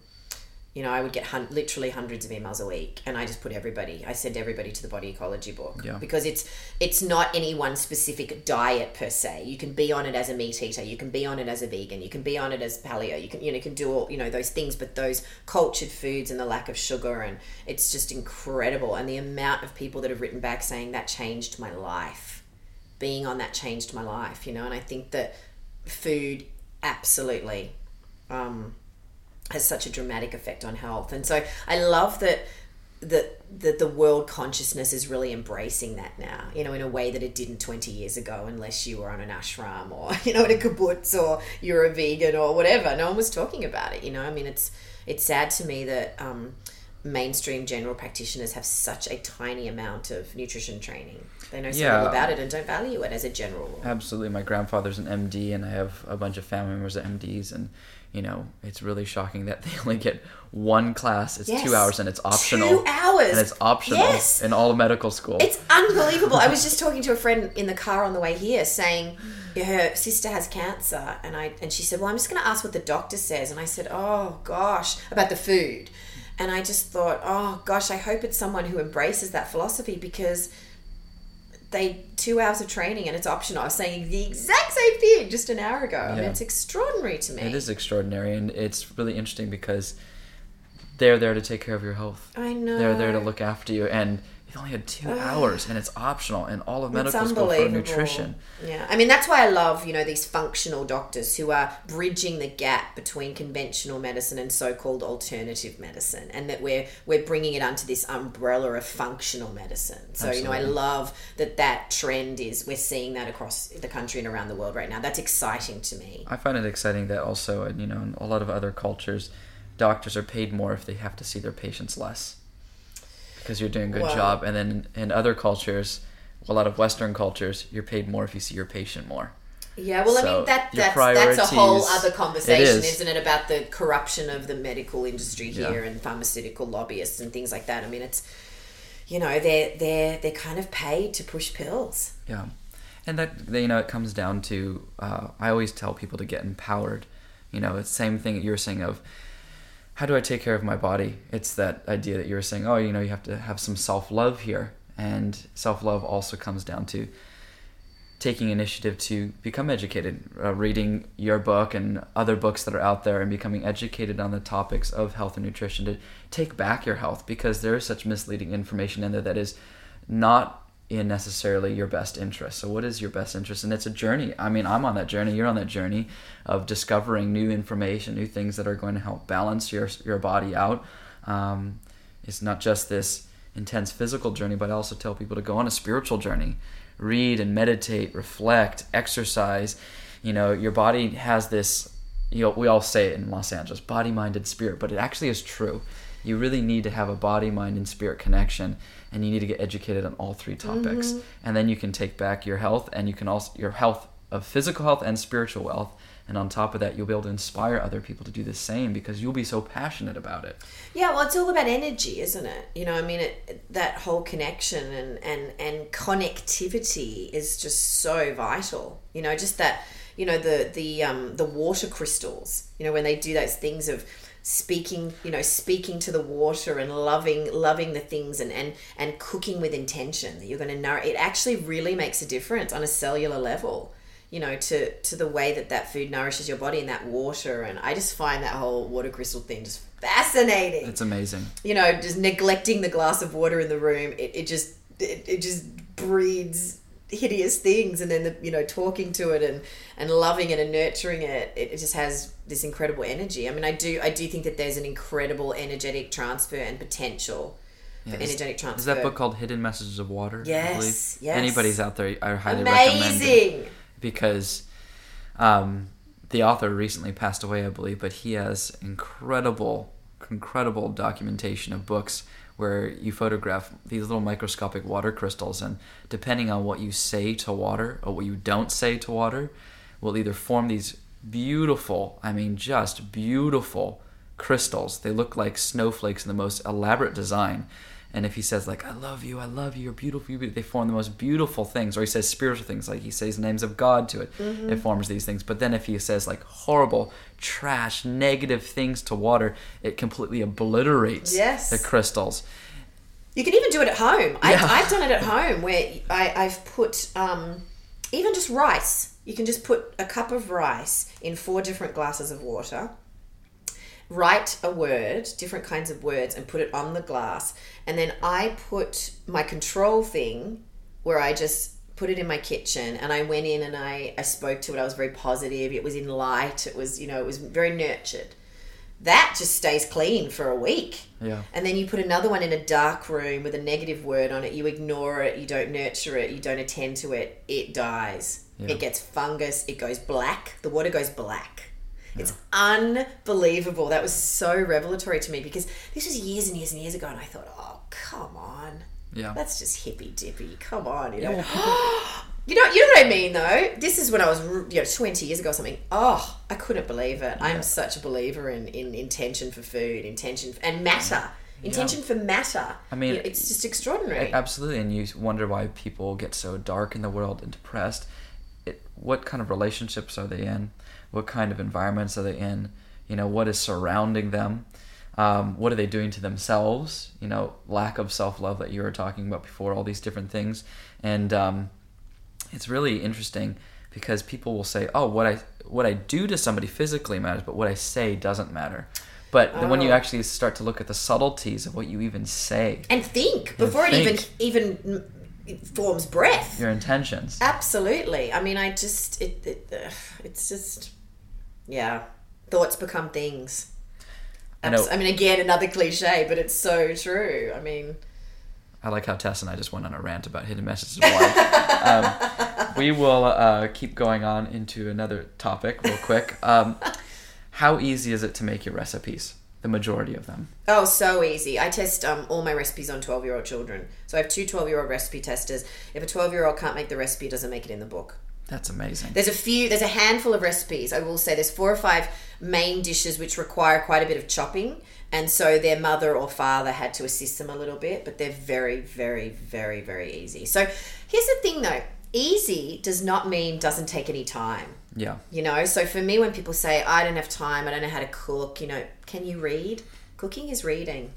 you know, I would get hun- literally hundreds of emails a week, and I just put everybody. I send everybody to the body ecology book Yeah. because it's it's not any one specific diet per se. You can be on it as a meat eater, you can be on it as a vegan, you can be on it as paleo. You can you know you can do all you know those things, but those cultured foods and the lack of sugar and it's just incredible. And the amount of people that have written back saying that changed my life, being on that changed my life. You know, and I think that food absolutely. Um, has such a dramatic effect on health. And so I love that that that the world consciousness is really embracing that now, you know, in a way that it didn't 20 years ago, unless you were on an ashram or, you know, in a kibbutz or you're a vegan or whatever. No one was talking about it, you know. I mean, it's it's sad to me that um, mainstream general practitioners have such a tiny amount of nutrition training. They know so Yeah. little about it and don't value it as a general rule. Absolutely. My grandfather's an MD, and I have a bunch of family members at MDs, and you know, it's really shocking that they only get one class. It's Yes. two hours, and it's optional. Two hours. And it's optional Yes. in all of medical school. It's unbelievable. I was just talking to a friend in the car on the way here, saying her sister has cancer, and I and she said, "Well, I'm just going to ask what the doctor says." And I said, "Oh gosh, about the food," and I just thought, "Oh gosh, I hope it's someone who embraces that philosophy because." They two hours of training and it's optional. I was saying the exact same thing just an hour ago. I mean, it's extraordinary to me. It is extraordinary, and it's really interesting because they're there to take care of your health. I know. They're there to look after you, and only had two hours, and it's optional and all of medical school for nutrition. Yeah, I mean that's why I love you know these functional doctors who are bridging the gap between conventional medicine and so-called alternative medicine, and that we're we're bringing it under this umbrella of functional medicine. So you know I love that that trend is we're seeing that across the country and around the world right now. That's exciting to me. I find it exciting that also, and you know, in a lot of other cultures, doctors are paid more if they have to see their patients less because you're doing a good Wow. job. And then in other cultures, a lot of Western cultures, you're paid more if you see your patient more. Yeah, well, I mean that that's that's a whole other conversation, is. isn't it? About the corruption of the medical industry Yeah. here and pharmaceutical lobbyists and things like that. I mean, it's you know they're they're they're kind of paid to push pills. Yeah, and that you know it comes down to uh, I always tell people to get empowered. You know, it's the same thing that you were saying of how do I take care of my body? It's that idea that you were saying, oh, you know, you have to have some self love here, and self love also comes down to taking initiative to become educated, uh, reading your book and other books that are out there, and becoming educated on the topics of health and nutrition to take back your health because there is such misleading information in there that is not in necessarily your best interest. So, what is your best interest? And it's a journey. I mean, I'm on that journey. You're on that journey of discovering new information, new things that are going to help balance your your body out. Um, it's not just this intense physical journey, but I also tell people to go on a spiritual journey, read and meditate, reflect, exercise. You know, your body has this. You know, we all say it in Los Angeles, body, mind, and spirit, but it actually is true. You really need to have a body, mind, and spirit connection, and you need to get educated on all three topics, and then you can take back your health, and you can also your health of physical health and spiritual wealth, and on top of that, you'll be able to inspire other people to do the same because you'll be so passionate about it. Yeah, well, it's all about energy, isn't it? You know, I mean, it- that whole connection and, and, and connectivity is just so vital. You know, just that, you know, the the um, the water crystals. You know, when they do those things of speaking, you know, speaking to the water and loving loving the things and and and cooking with intention that you're going to nourish. It actually really makes a difference on a cellular level you know to to the way that that food nourishes your body and that water and i just find that whole water crystal thing just fascinating It's amazing. you know just neglecting the glass of water in the room it, it just it, it just breeds hideous things and then the you know talking to it and and loving it and nurturing it, it it just has this incredible energy i mean i do i do think that there's an incredible energetic transfer and potential for energetic transfer. Is that book called Hidden Messages of Water? Yes, yes. Anybody's out there, I highly recommend it because um, the author recently passed away, I believe, but he has incredible, incredible documentation of books where you photograph these little microscopic water crystals, and depending on what you say to water or what you don't say to water, will either form these beautiful, I mean, just beautiful crystals. They look like snowflakes in the most elaborate design. And if he says like "I love you, I love you, you're beautiful," you're beautiful," they form the most beautiful things. Or he says spiritual things, like he says names of God to it. It forms these things. But then if he says like horrible, trash, negative things to water, it completely obliterates Yes. the crystals. You can even do it at home. I, Yeah. I've done it at home where I, I've put um, even just rice. You can just put a cup of rice in four different glasses of water. Write a word, different kinds of words, and put it on the glass. And then I put my control thing where I just put it in my kitchen and I went in and I, I spoke to it. I was very positive. It was in light. It was, you know, it was very nurtured. That just stays clean for a week. Yeah. And then you put another one in a dark room with a negative word on it. You ignore it. You don't nurture it. You don't attend to it. It dies. Yeah. It gets fungus. It goes black. The water goes black. It's unbelievable. That was so revelatory to me because this was years and years and years ago, and I thought, oh, come on. Yeah. That's just hippy dippy. Come on, you know. Yeah, well, you know, you know what I mean, though. This is when I was, you know, twenty years ago or something. Oh, I couldn't believe it. I'm such a believer in in intention for food, intention and matter, intention for matter. I mean, You know, it's just extraordinary. Absolutely, and you wonder why people get so dark in the world and depressed. It, what kind of relationships are they in? What kind of environments are they in? You know, what is surrounding them? Um, what are they doing to themselves? You know, lack of self love that you were talking about before, all these different things, and um, it's really interesting because people will say, "Oh, what I what I do to somebody physically matters, but what I say doesn't matter." But then when you Oh. actually start to look at the subtleties of what you even say, and think before think. it even even mm, forms breath. your intentions. Absolutely. I mean, I just it, it ugh, it's just yeah. Thoughts become things. I know. Abs- I mean, again, another cliche, but it's so true. I mean, I like how Tess and I just went on a rant about hidden messages um, we will uh, keep going on into another topic real quick. Um, how easy is it to make your recipes? The majority of them. oh, so easy. I test um, all my recipes on 12 year old children. So I have two 12 year old recipe testers. If a 12 year old can't make the recipe, it doesn't make it in the book. That's amazing. There's a few, there's a handful of recipes. I will say there's four or five main dishes which require quite a bit of chopping. And so their mother or father had to assist them a little bit, but they're very, very, very, very easy. So here's the thing though easy does not mean doesn't take any time. Yeah. You know, so for me, when people say, I don't have time, I don't know how to cook, you know, can you read? Cooking is reading.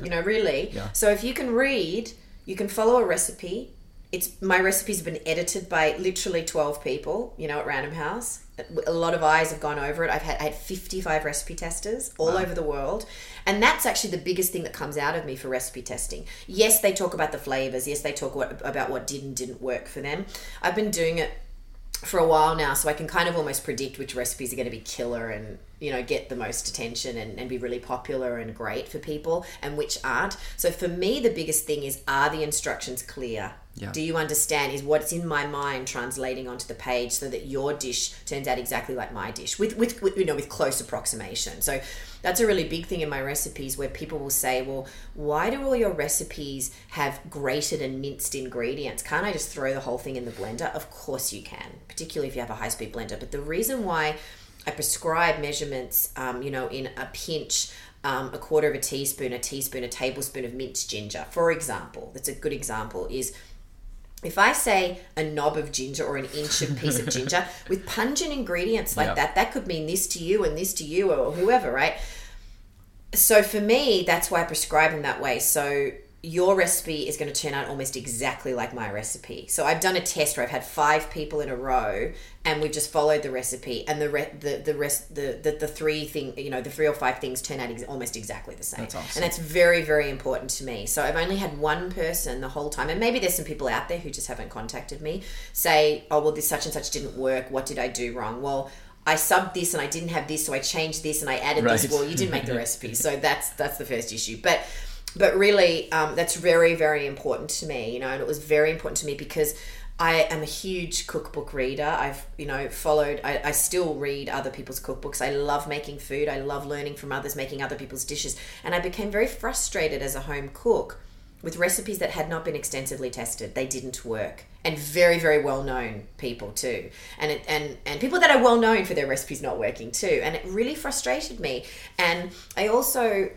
You know, really. Yeah. So if you can read, you can follow a recipe. It's my recipes have been edited by literally twelve people. You know, at Random House, a lot of eyes have gone over it. I've had I had fifty five recipe testers all over the world, and that's actually the biggest thing that comes out of me for recipe testing. Yes, they talk about the flavors. Yes, they talk what, about what did and didn't work for them. I've been doing it for a while now, so I can kind of almost predict which recipes are going to be killer and you know get the most attention and, and be really popular and great for people, and which aren't. So for me, the biggest thing is are the instructions clear? Yeah. Do you understand? Is what's in my mind translating onto the page so that your dish turns out exactly like my dish with, with, with you know with close approximation. So that's a really big thing in my recipes where people will say, "Well, why do all your recipes have grated and minced ingredients? Can't I just throw the whole thing in the blender?" Of course you can, particularly if you have a high-speed blender. But the reason why I prescribe measurements, um, you know, in a pinch, um, a quarter of a teaspoon, a teaspoon, a tablespoon of minced ginger, for example. That's a good example. Is if I say a knob of ginger or an inch of piece of ginger with pungent ingredients like Yeah. that, that could mean this to you and this to you or whoever, right? So for me, that's why I prescribe them that way. So your recipe is going to turn out almost exactly like my recipe. So I've done a test where I've had five people in a row, and we've just followed the recipe, and the re- the the rest the, the the three thing you know the three or five things turn out ex- almost exactly the same. That's awesome. And that's very very important to me. So I've only had one person the whole time, and maybe there's some people out there who just haven't contacted me say, oh well, this such and such didn't work. What did I do wrong? Well. I subbed this and I didn't have this, so I changed this and I added Right. this. Well, you didn't make the recipe, so that's that's the first issue. But but really, um, that's very, very important to me, you know, and it was very important to me because I am a huge cookbook reader. I've, you know, followed, I, I still read other people's cookbooks. I love making food. I love learning from others, making other people's dishes. And I became very frustrated as a home cook with recipes that had not been extensively tested. They didn't work. And very, very well known people too. And it, and and people that are well known for their recipes not working too. And it really frustrated me. And I also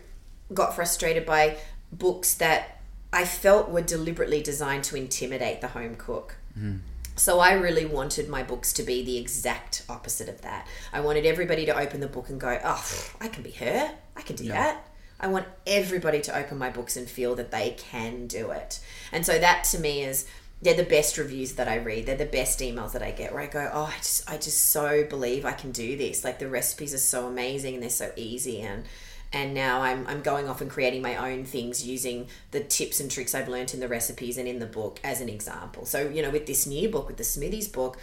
got frustrated by books that I felt were deliberately designed to intimidate the home cook. Hmm. So I really wanted my books to be the exact opposite of that. I wanted everybody to open the book and go, "Oh, I can be her. I can do that." I want everybody to open my books and feel that they can do it. And so that to me is they're the best reviews that I read. They're the best emails that I get where I go, "Oh, I just I just so believe I can do this. Like the recipes are so amazing and they're so easy and and now I'm, I'm going off and creating my own things using the tips and tricks I've learned in the recipes and in the book as an example. So, you know, with this new book, with the smoothies book,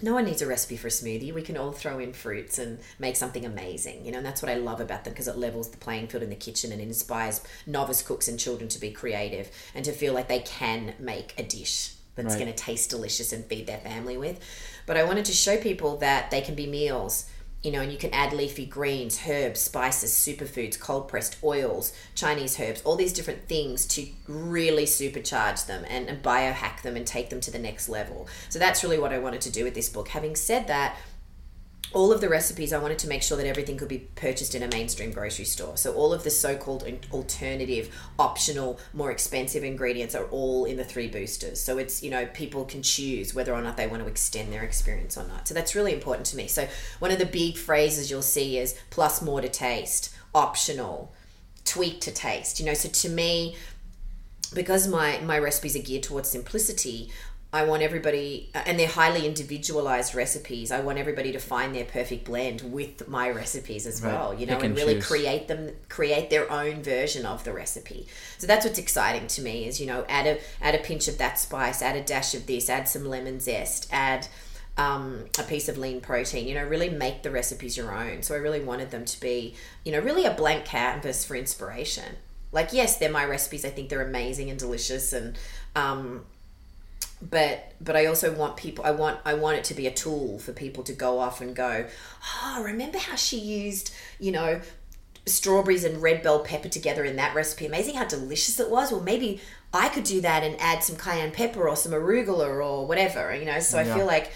no one needs a recipe for a smoothie. We can all throw in fruits and make something amazing, you know, and that's what I love about them because it levels the playing field in the kitchen and inspires novice cooks and children to be creative and to feel like they can make a dish that's Right. going to taste delicious and feed their family with. But I wanted to show people that they can be meals, you know, and you can add leafy greens, herbs, spices, superfoods, cold pressed oils, Chinese herbs, all these different things to really supercharge them and, and biohack them and take them to the next level. So that's really what I wanted to do with this book. Having said that, all of the recipes, I wanted to make sure that everything could be purchased in a mainstream grocery store. So all of the so-called alternative, optional, more expensive ingredients are all in the three boosters. So it's you know people can choose whether or not they want to extend their experience or not. So that's really important to me. So one of the big phrases you'll see is plus more to taste, optional, tweak to taste. You know, so to me, because my my recipes are geared towards simplicity i want everybody and they're highly individualized recipes. I want everybody to find their perfect blend with my recipes as Right. well you know and and really choose. create them create their own version of the recipe. So that's what's exciting to me is you know add a add a pinch of that spice add a dash of this add some lemon zest add um, a piece of lean protein you know really make the recipes your own. So i really wanted them to be you know really a blank canvas for inspiration. Like yes they're my recipes. I think they're amazing and delicious and um but but i also want people i want i want it to be a tool for people to go off and go oh remember how she used you know strawberries and red bell pepper together in that recipe? Amazing how delicious it was. Well maybe i could do that and add some cayenne pepper or some arugula or whatever you know? So i feel like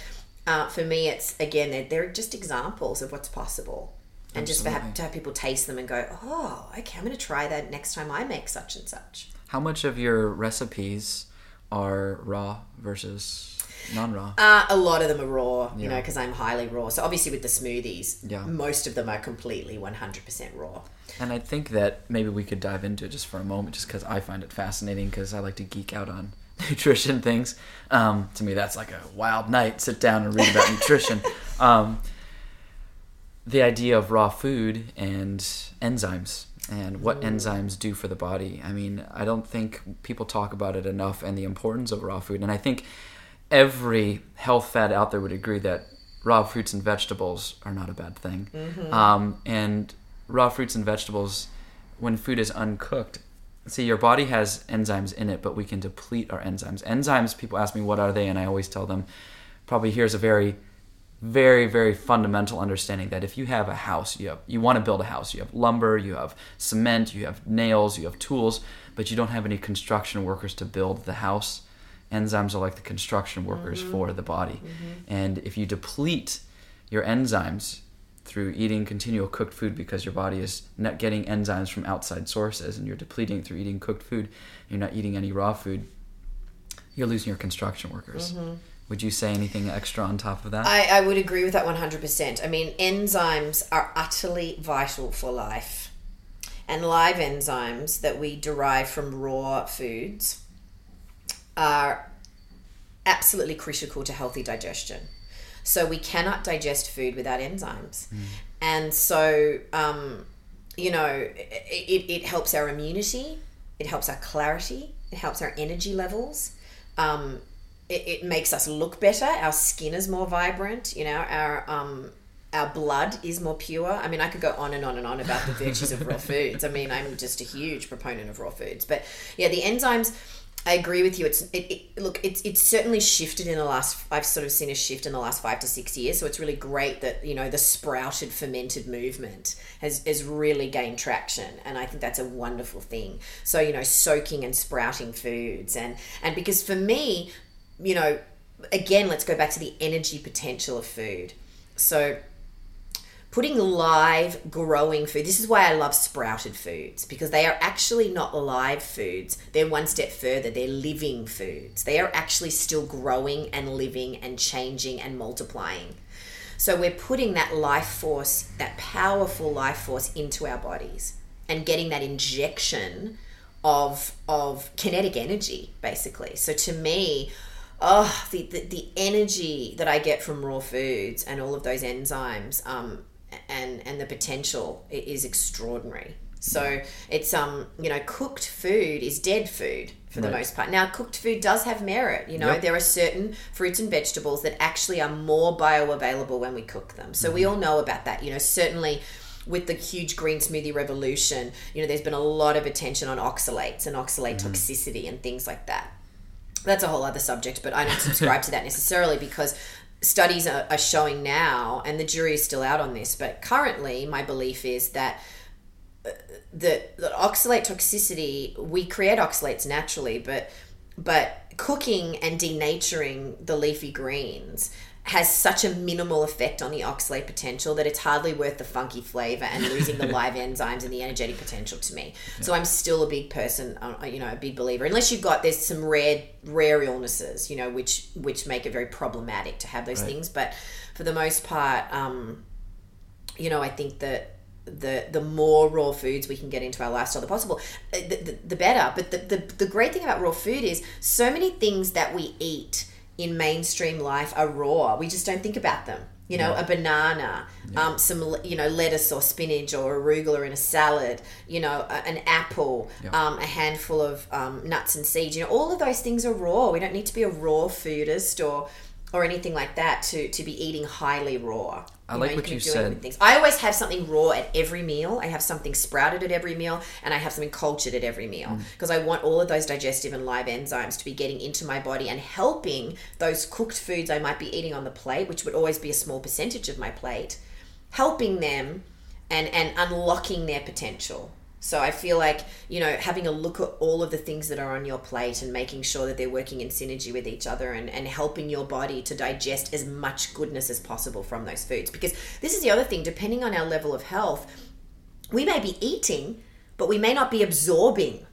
uh, for me it's again they're, they're just examples of what's possible. And just for have, to have people taste them and go oh okay i'm going to try that next time i make such and such. How much of your recipes are raw versus non-raw? Uh, a lot of them are raw, you Yeah. know, because I'm highly raw. So obviously with the smoothies, Yeah. most of them are completely 100% raw. And I think that maybe we could dive into it just for a moment, just because I find it fascinating, because I like to geek out on nutrition things. Um, to me, that's like a wild night. Sit down and read about nutrition. Um, the idea of raw food and enzymes and what enzymes do for the body. I mean, I don't think people talk about it enough and the importance of raw food. And I think every health fad out there would agree that raw fruits and vegetables are not a bad thing. Um, and raw fruits and vegetables, when food is uncooked, see, your body has enzymes in it, but we can deplete our enzymes. Enzymes, people ask me, what are they? And I always tell them, probably here's a very very very fundamental understanding that if you have a house you have you want to build a house. You have lumber you have cement you have nails you have tools but you don't have any construction workers to build the house. Enzymes are like the construction workers mm-hmm. for the body. Mm-hmm. And if you deplete your enzymes through eating continual cooked food because your body is not getting enzymes from outside sources and you're depleting through eating cooked food you're not eating any raw food you're losing your construction workers mm-hmm. Would you say anything extra on top of that I, I would agree with that 100%. I mean, enzymes are utterly vital for life. And live enzymes that we derive from raw foods are absolutely critical to healthy digestion. So we cannot digest food without enzymes. And so, um, you know, it, it, it helps our immunity, it helps our clarity, it helps our energy levels. Um, it, it makes us look better. Our skin is more vibrant. You know, our um, our blood is more pure. I mean, I could go on and on and on about the virtues of raw foods. I mean, I'm just a huge proponent of raw foods. But yeah, the enzymes, I agree with you. It's it, it, look, it's it's certainly shifted in the last. I've sort of seen a shift in the last five to six years. So it's really great that you know the sprouted fermented movement has has really gained traction, and I think that's a wonderful thing. So you know, soaking and sprouting foods, and and because for me, you know, again, let's go back to the energy potential of food. So putting live growing food this is why i love sprouted foods because they are actually not live foods. They're one step further. They're living foods. They are actually still growing and living and changing and multiplying. So we're putting that life force that powerful life force into our bodies and getting that injection of of kinetic energy basically. So to me oh the, the, the energy that i get from raw foods and all of those enzymes um, and and the potential is extraordinary. So it's um you know cooked food is dead food for the right. most part. Now cooked food does have merit. You know yep. there are certain fruits and vegetables that actually are more bioavailable when we cook them. So mm-hmm. we all know about that. You know certainly with the huge green smoothie revolution, you know, there's been a lot of attention on oxalates and oxalate mm-hmm. toxicity and things like that. That's a whole other subject, but I don't subscribe to that necessarily because studies are, are showing now, and the jury is still out on this, but currently, my belief is that uh, the, the oxalate toxicity we create oxalates naturally but but cooking and denaturing the leafy greens has such a minimal effect on the oxalate potential that it's hardly worth the funky flavor and losing the live enzymes and the energetic potential to me. Yeah. So I'm still a big person, uh, you know, a big believer. Unless you've got there's some rare rare illnesses, you know, which which make it very problematic to have those right. things. But for the most part, um, you know, I think that the the more raw foods we can get into our lifestyle the possible uh, the, the, the better but the, the the great thing about raw food is so many things that we eat in mainstream life are raw. We just don't think about them. You know, yeah. a banana, yeah. um, some you know lettuce or spinach or arugula in a salad. You know, a, an apple, yeah. um, a handful of um, nuts and seeds. You know, all of those things are raw. We don't need to be a raw foodist or or anything like that to to be eating highly raw. I like know, what you, you said. I always have something raw at every meal. I have something sprouted at every meal, and I have something cultured at every meal because mm. I want all of those digestive and live enzymes to be getting into my body and helping those cooked foods I might be eating on the plate, which would always be a small percentage of my plate, helping them and and unlocking their potential. So I feel like, you know, having a look at all of the things that are on your plate and making sure that they're working in synergy with each other and, and helping your body to digest as much goodness as possible from those foods. Because this is the other thing, depending on our level of health, we may be eating, but we may not be absorbing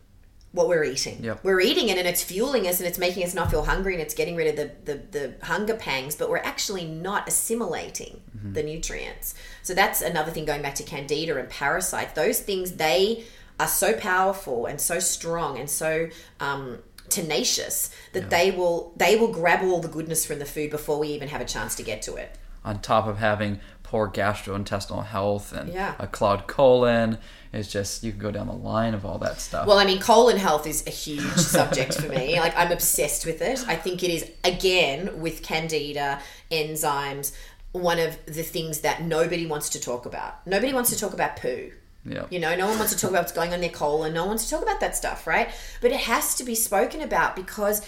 what we're eating. We're eating it and it's fueling us and it's making us not feel hungry and it's getting rid of the, the, the hunger pangs, but we're actually not assimilating mm-hmm. the nutrients. So that's another thing going back to candida and parasites. Those things, they are so powerful and so strong and so um, tenacious that they will they will grab all the goodness from the food before we even have a chance to get to it. On top of having poor gastrointestinal health and yeah. a clogged colon. It's just you can go down the line of all that stuff. Well, I mean, colon health is a huge subject for me. Like I'm obsessed with it. I think it is again with candida enzymes one of the things that nobody wants to talk about. Nobody wants to talk about poo. Yeah. You know, no one wants to talk about what's going on in their colon. No one wants to talk about that stuff, right? But it has to be spoken about because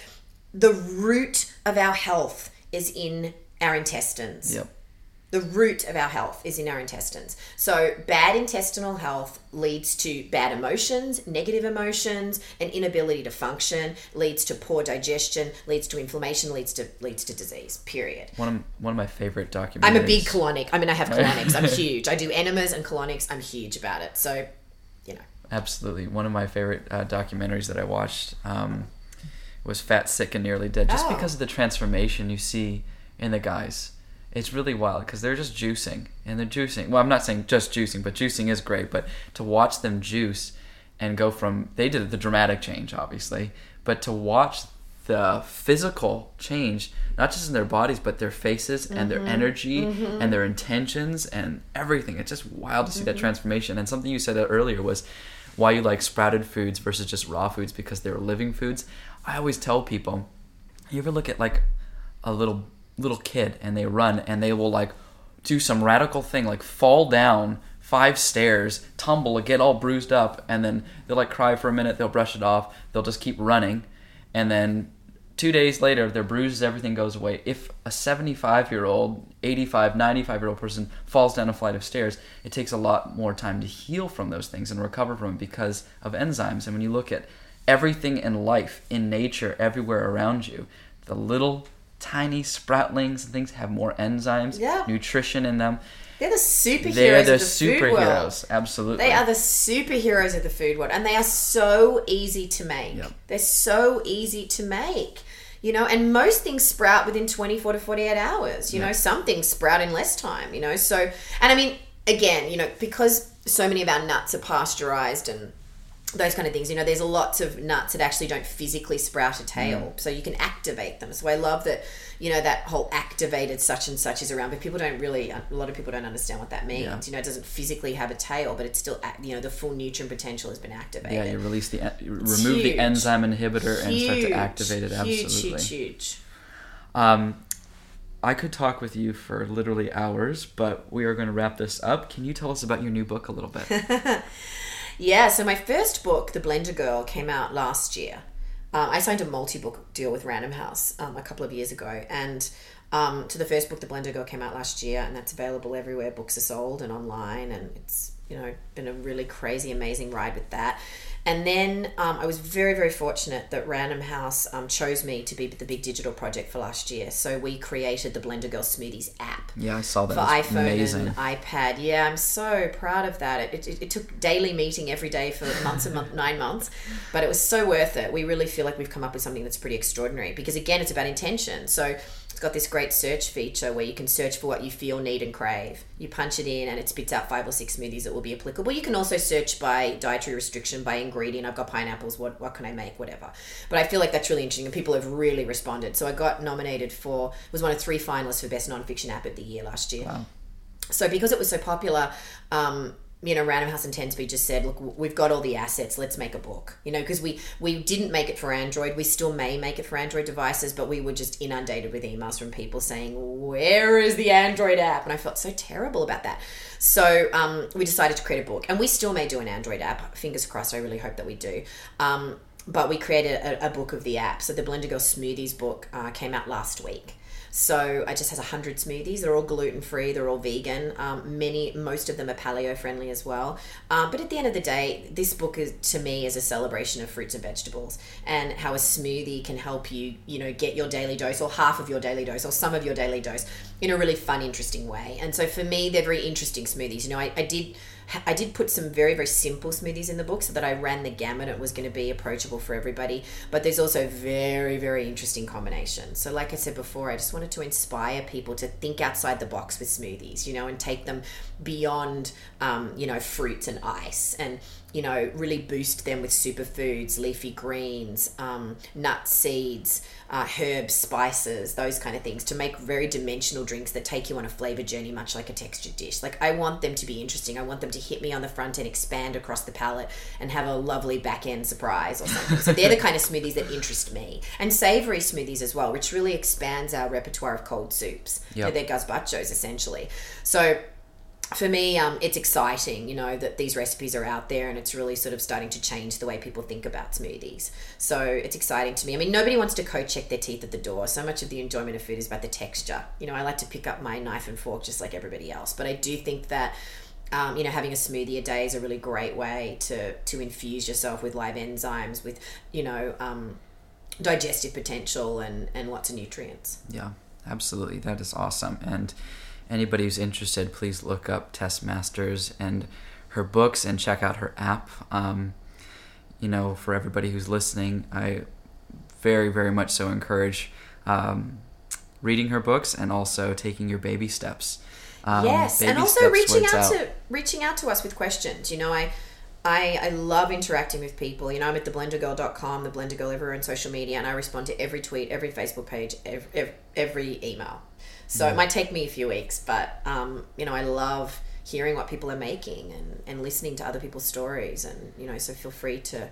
the root of our health is in our intestines. Yep the root of our health is in our intestines. So, bad intestinal health leads to bad emotions, negative emotions, an inability to function, leads to poor digestion, leads to inflammation, leads to leads to disease. Period. One of one of my favorite documentaries. I'm a big colonic. I mean, I have colonics. I'm huge. I do enemas and colonics. I'm huge about it. So, you know. Absolutely, one of my favorite uh, documentaries that I watched um, was "Fat, Sick, and Nearly Dead," just oh. because of the transformation you see in the guys it's really wild because they're just juicing and they're juicing. Well, I'm not saying just juicing, but juicing is great. But to watch them juice and go from they did the dramatic change, obviously, but to watch the physical change, not just in their bodies, but their faces mm-hmm. and their mm-hmm. energy mm-hmm. and their intentions and everything. It's just wild to see mm-hmm. that transformation. And something you said earlier was why you like sprouted foods versus just raw foods because they're living foods. I always tell people, you ever look at like a little little kid and they run and they will like do some radical thing like fall down five stairs, tumble, get all bruised up, and then they'll like cry for a minute, they'll brush it off, they'll just keep running, and then two days later, their bruises, everything goes away. If a 75 year old, 85, 95 year old person falls down a flight of stairs, it takes a lot more time to heal from those things and recover from it because of enzymes. And when you look at everything in life, in nature, everywhere around you, the little tiny sproutlings and things have more enzymes, Yeah. nutrition in them. They're the superheroes They're the of the food world. superheroes, absolutely. They are the superheroes of the food world, and they are so easy to make. Yep. They're so easy to make. You know, and most things sprout within 24 to 48 hours. You know, some things sprout in less time, you know. So, and I mean, again, you know, because so many of our nuts are pasteurized and those kind of things, you know, there's lots of nuts that actually don't physically sprout a tail. So you can activate them. So I love that, you know, that whole activated such and such is around, but people don't really, a lot of people don't understand what that means. Yeah. You know, it doesn't physically have a tail, but it's still, you know, the full nutrient potential has been activated. yeah, you release the you remove the enzyme inhibitor and start to activate it. Absolutely. Huge, huge, huge. Um, I could talk with you for literally hours, but we are going to wrap this up. Can you tell us about your new book a little bit? Yeah, so my first book, The Blender Girl, came out last year. Um, I signed a multi book deal with Random House um, a couple of years ago. And um, to the first book, The Blender Girl, came out last year, and that's available everywhere books are sold and online. And it's, you know, been a really crazy, amazing ride with that. And then um, I was very, very fortunate that Random House um, chose me to be the big digital project for last year. So we created the Blender Girl Smoothies app yeah, I saw that. for iPhone amazing. and iPad. Yeah, I'm so proud of that. It, it, it took daily meeting every day for months and month, nine months, but it was so worth it. We really feel like we've come up with something that's pretty extraordinary because again, it's about intention. So got this great search feature where you can search for what you feel, need, and crave. You punch it in, and it spits out five or six smoothies that will be applicable. You can also search by dietary restriction, by ingredient. I've got pineapples. What what can I make? Whatever. But I feel like that's really interesting, and people have really responded. So I got nominated for was one of three finalists for best nonfiction app of the year last year. Wow. So because it was so popular, um, you know, Random House and Ten Speed just said, "Look, we've got all the assets. Let's make a book." You know, because we we didn't make it for Android. We still may make it for Android devices, but we were just inundated with emails from people saying, "Where is the Android app?" And I felt so terrible about that. So um, we decided to create a book, and we still may do an Android app. Fingers crossed. I really hope that we do. Um, but we created a, a book of the app. So the Blender Girl Smoothies book uh, came out last week. So it just has 100 smoothies. They're all gluten free, they're all vegan. Um, many, most of them are paleo friendly as well. Um, but at the end of the day, this book is to me is a celebration of fruits and vegetables and how a smoothie can help you, you know, get your daily dose or half of your daily dose or some of your daily dose in a really fun, interesting way. And so for me, they're very interesting smoothies. You know, I, I did. I did put some very, very simple smoothies in the book so that I ran the gamut. It was going to be approachable for everybody. But there's also very, very interesting combinations. So, like I said before, I just wanted to inspire people to think outside the box with smoothies, you know, and take them beyond, um, you know, fruits and ice and, you know, really boost them with superfoods, leafy greens, um, nuts, seeds, uh, herbs, spices, those kind of things to make very dimensional drinks that take you on a flavor journey, much like a textured dish. Like, I want them to be interesting. I want them to hit me on the front end, expand across the palate, and have a lovely back end surprise or something. so, they're the kind of smoothies that interest me. And savory smoothies as well, which really expands our repertoire of cold soups. Yep. They're gazpachos, essentially. So, for me, um, it's exciting, you know, that these recipes are out there and it's really sort of starting to change the way people think about smoothies. So it's exciting to me. I mean, nobody wants to co check their teeth at the door. So much of the enjoyment of food is about the texture. You know, I like to pick up my knife and fork just like everybody else. But I do think that. Um, you know, having a smoothie a day is a really great way to to infuse yourself with live enzymes, with you know, um, digestive potential and and lots of nutrients. Yeah, absolutely. That is awesome. And anybody who's interested, please look up Tess Masters and her books and check out her app. Um, you know, for everybody who's listening, I very, very much so encourage um, reading her books and also taking your baby steps. Um, yes, and also reaching where out to reaching out to us with questions. You know, I. I, I love interacting with people. You know, I'm at theblendergirl.com, the Blender Girl everywhere on social media, and I respond to every tweet, every Facebook page, every, every, every email. So it might take me a few weeks, but, um, you know, I love hearing what people are making and, and listening to other people's stories. And, you know, so feel free to,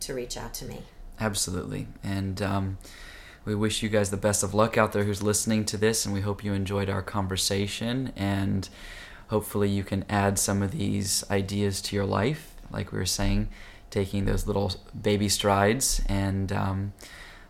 to reach out to me. Absolutely. And um, we wish you guys the best of luck out there who's listening to this, and we hope you enjoyed our conversation. And hopefully, you can add some of these ideas to your life, like we were saying, taking those little baby strides and um,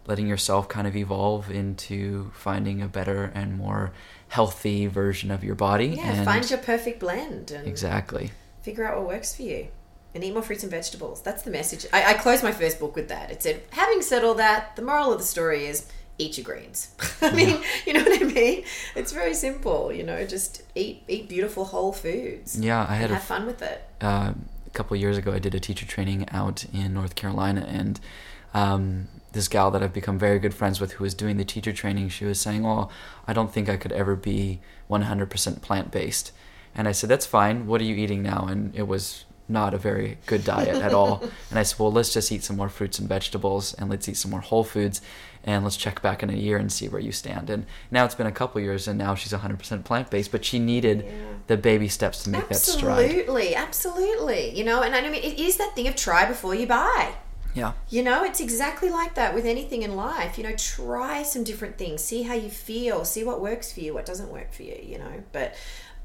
letting yourself kind of evolve into finding a better and more healthy version of your body. Yeah, and find your perfect blend and exactly. figure out what works for you. And eat more fruits and vegetables. That's the message. I, I closed my first book with that. It said, having said all that, the moral of the story is eat your greens. I mean, you know what I mean? It's very simple, you know, just eat eat beautiful whole foods. Yeah, I had and a have fun with it. uh, a couple years ago, I did a teacher training out in North Carolina, and um, this gal that I've become very good friends with, who was doing the teacher training, she was saying, "Oh, I don't think I could ever be 100% plant based." And I said, "That's fine. What are you eating now?" And it was not a very good diet at all. And I said, "Well, let's just eat some more fruits and vegetables, and let's eat some more whole foods." And let's check back in a year and see where you stand. And now it's been a couple years, and now she's 100% plant based. But she needed Yeah. the baby steps to make that stride. Absolutely, absolutely. You know, and I mean, it is that thing of try before you buy. Yeah. You know, it's exactly like that with anything in life. You know, try some different things, see how you feel, see what works for you, what doesn't work for you, you know. But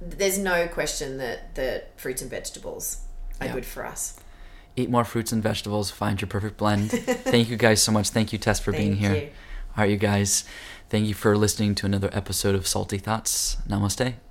there's no question that, that fruits and vegetables are Yeah. good for us. eat more fruits and vegetables, find your perfect blend. thank you guys so much. Thank you, Tess, for being here. you. All right, you guys. Thank you for listening to another episode of Salty Thoughts. Namaste.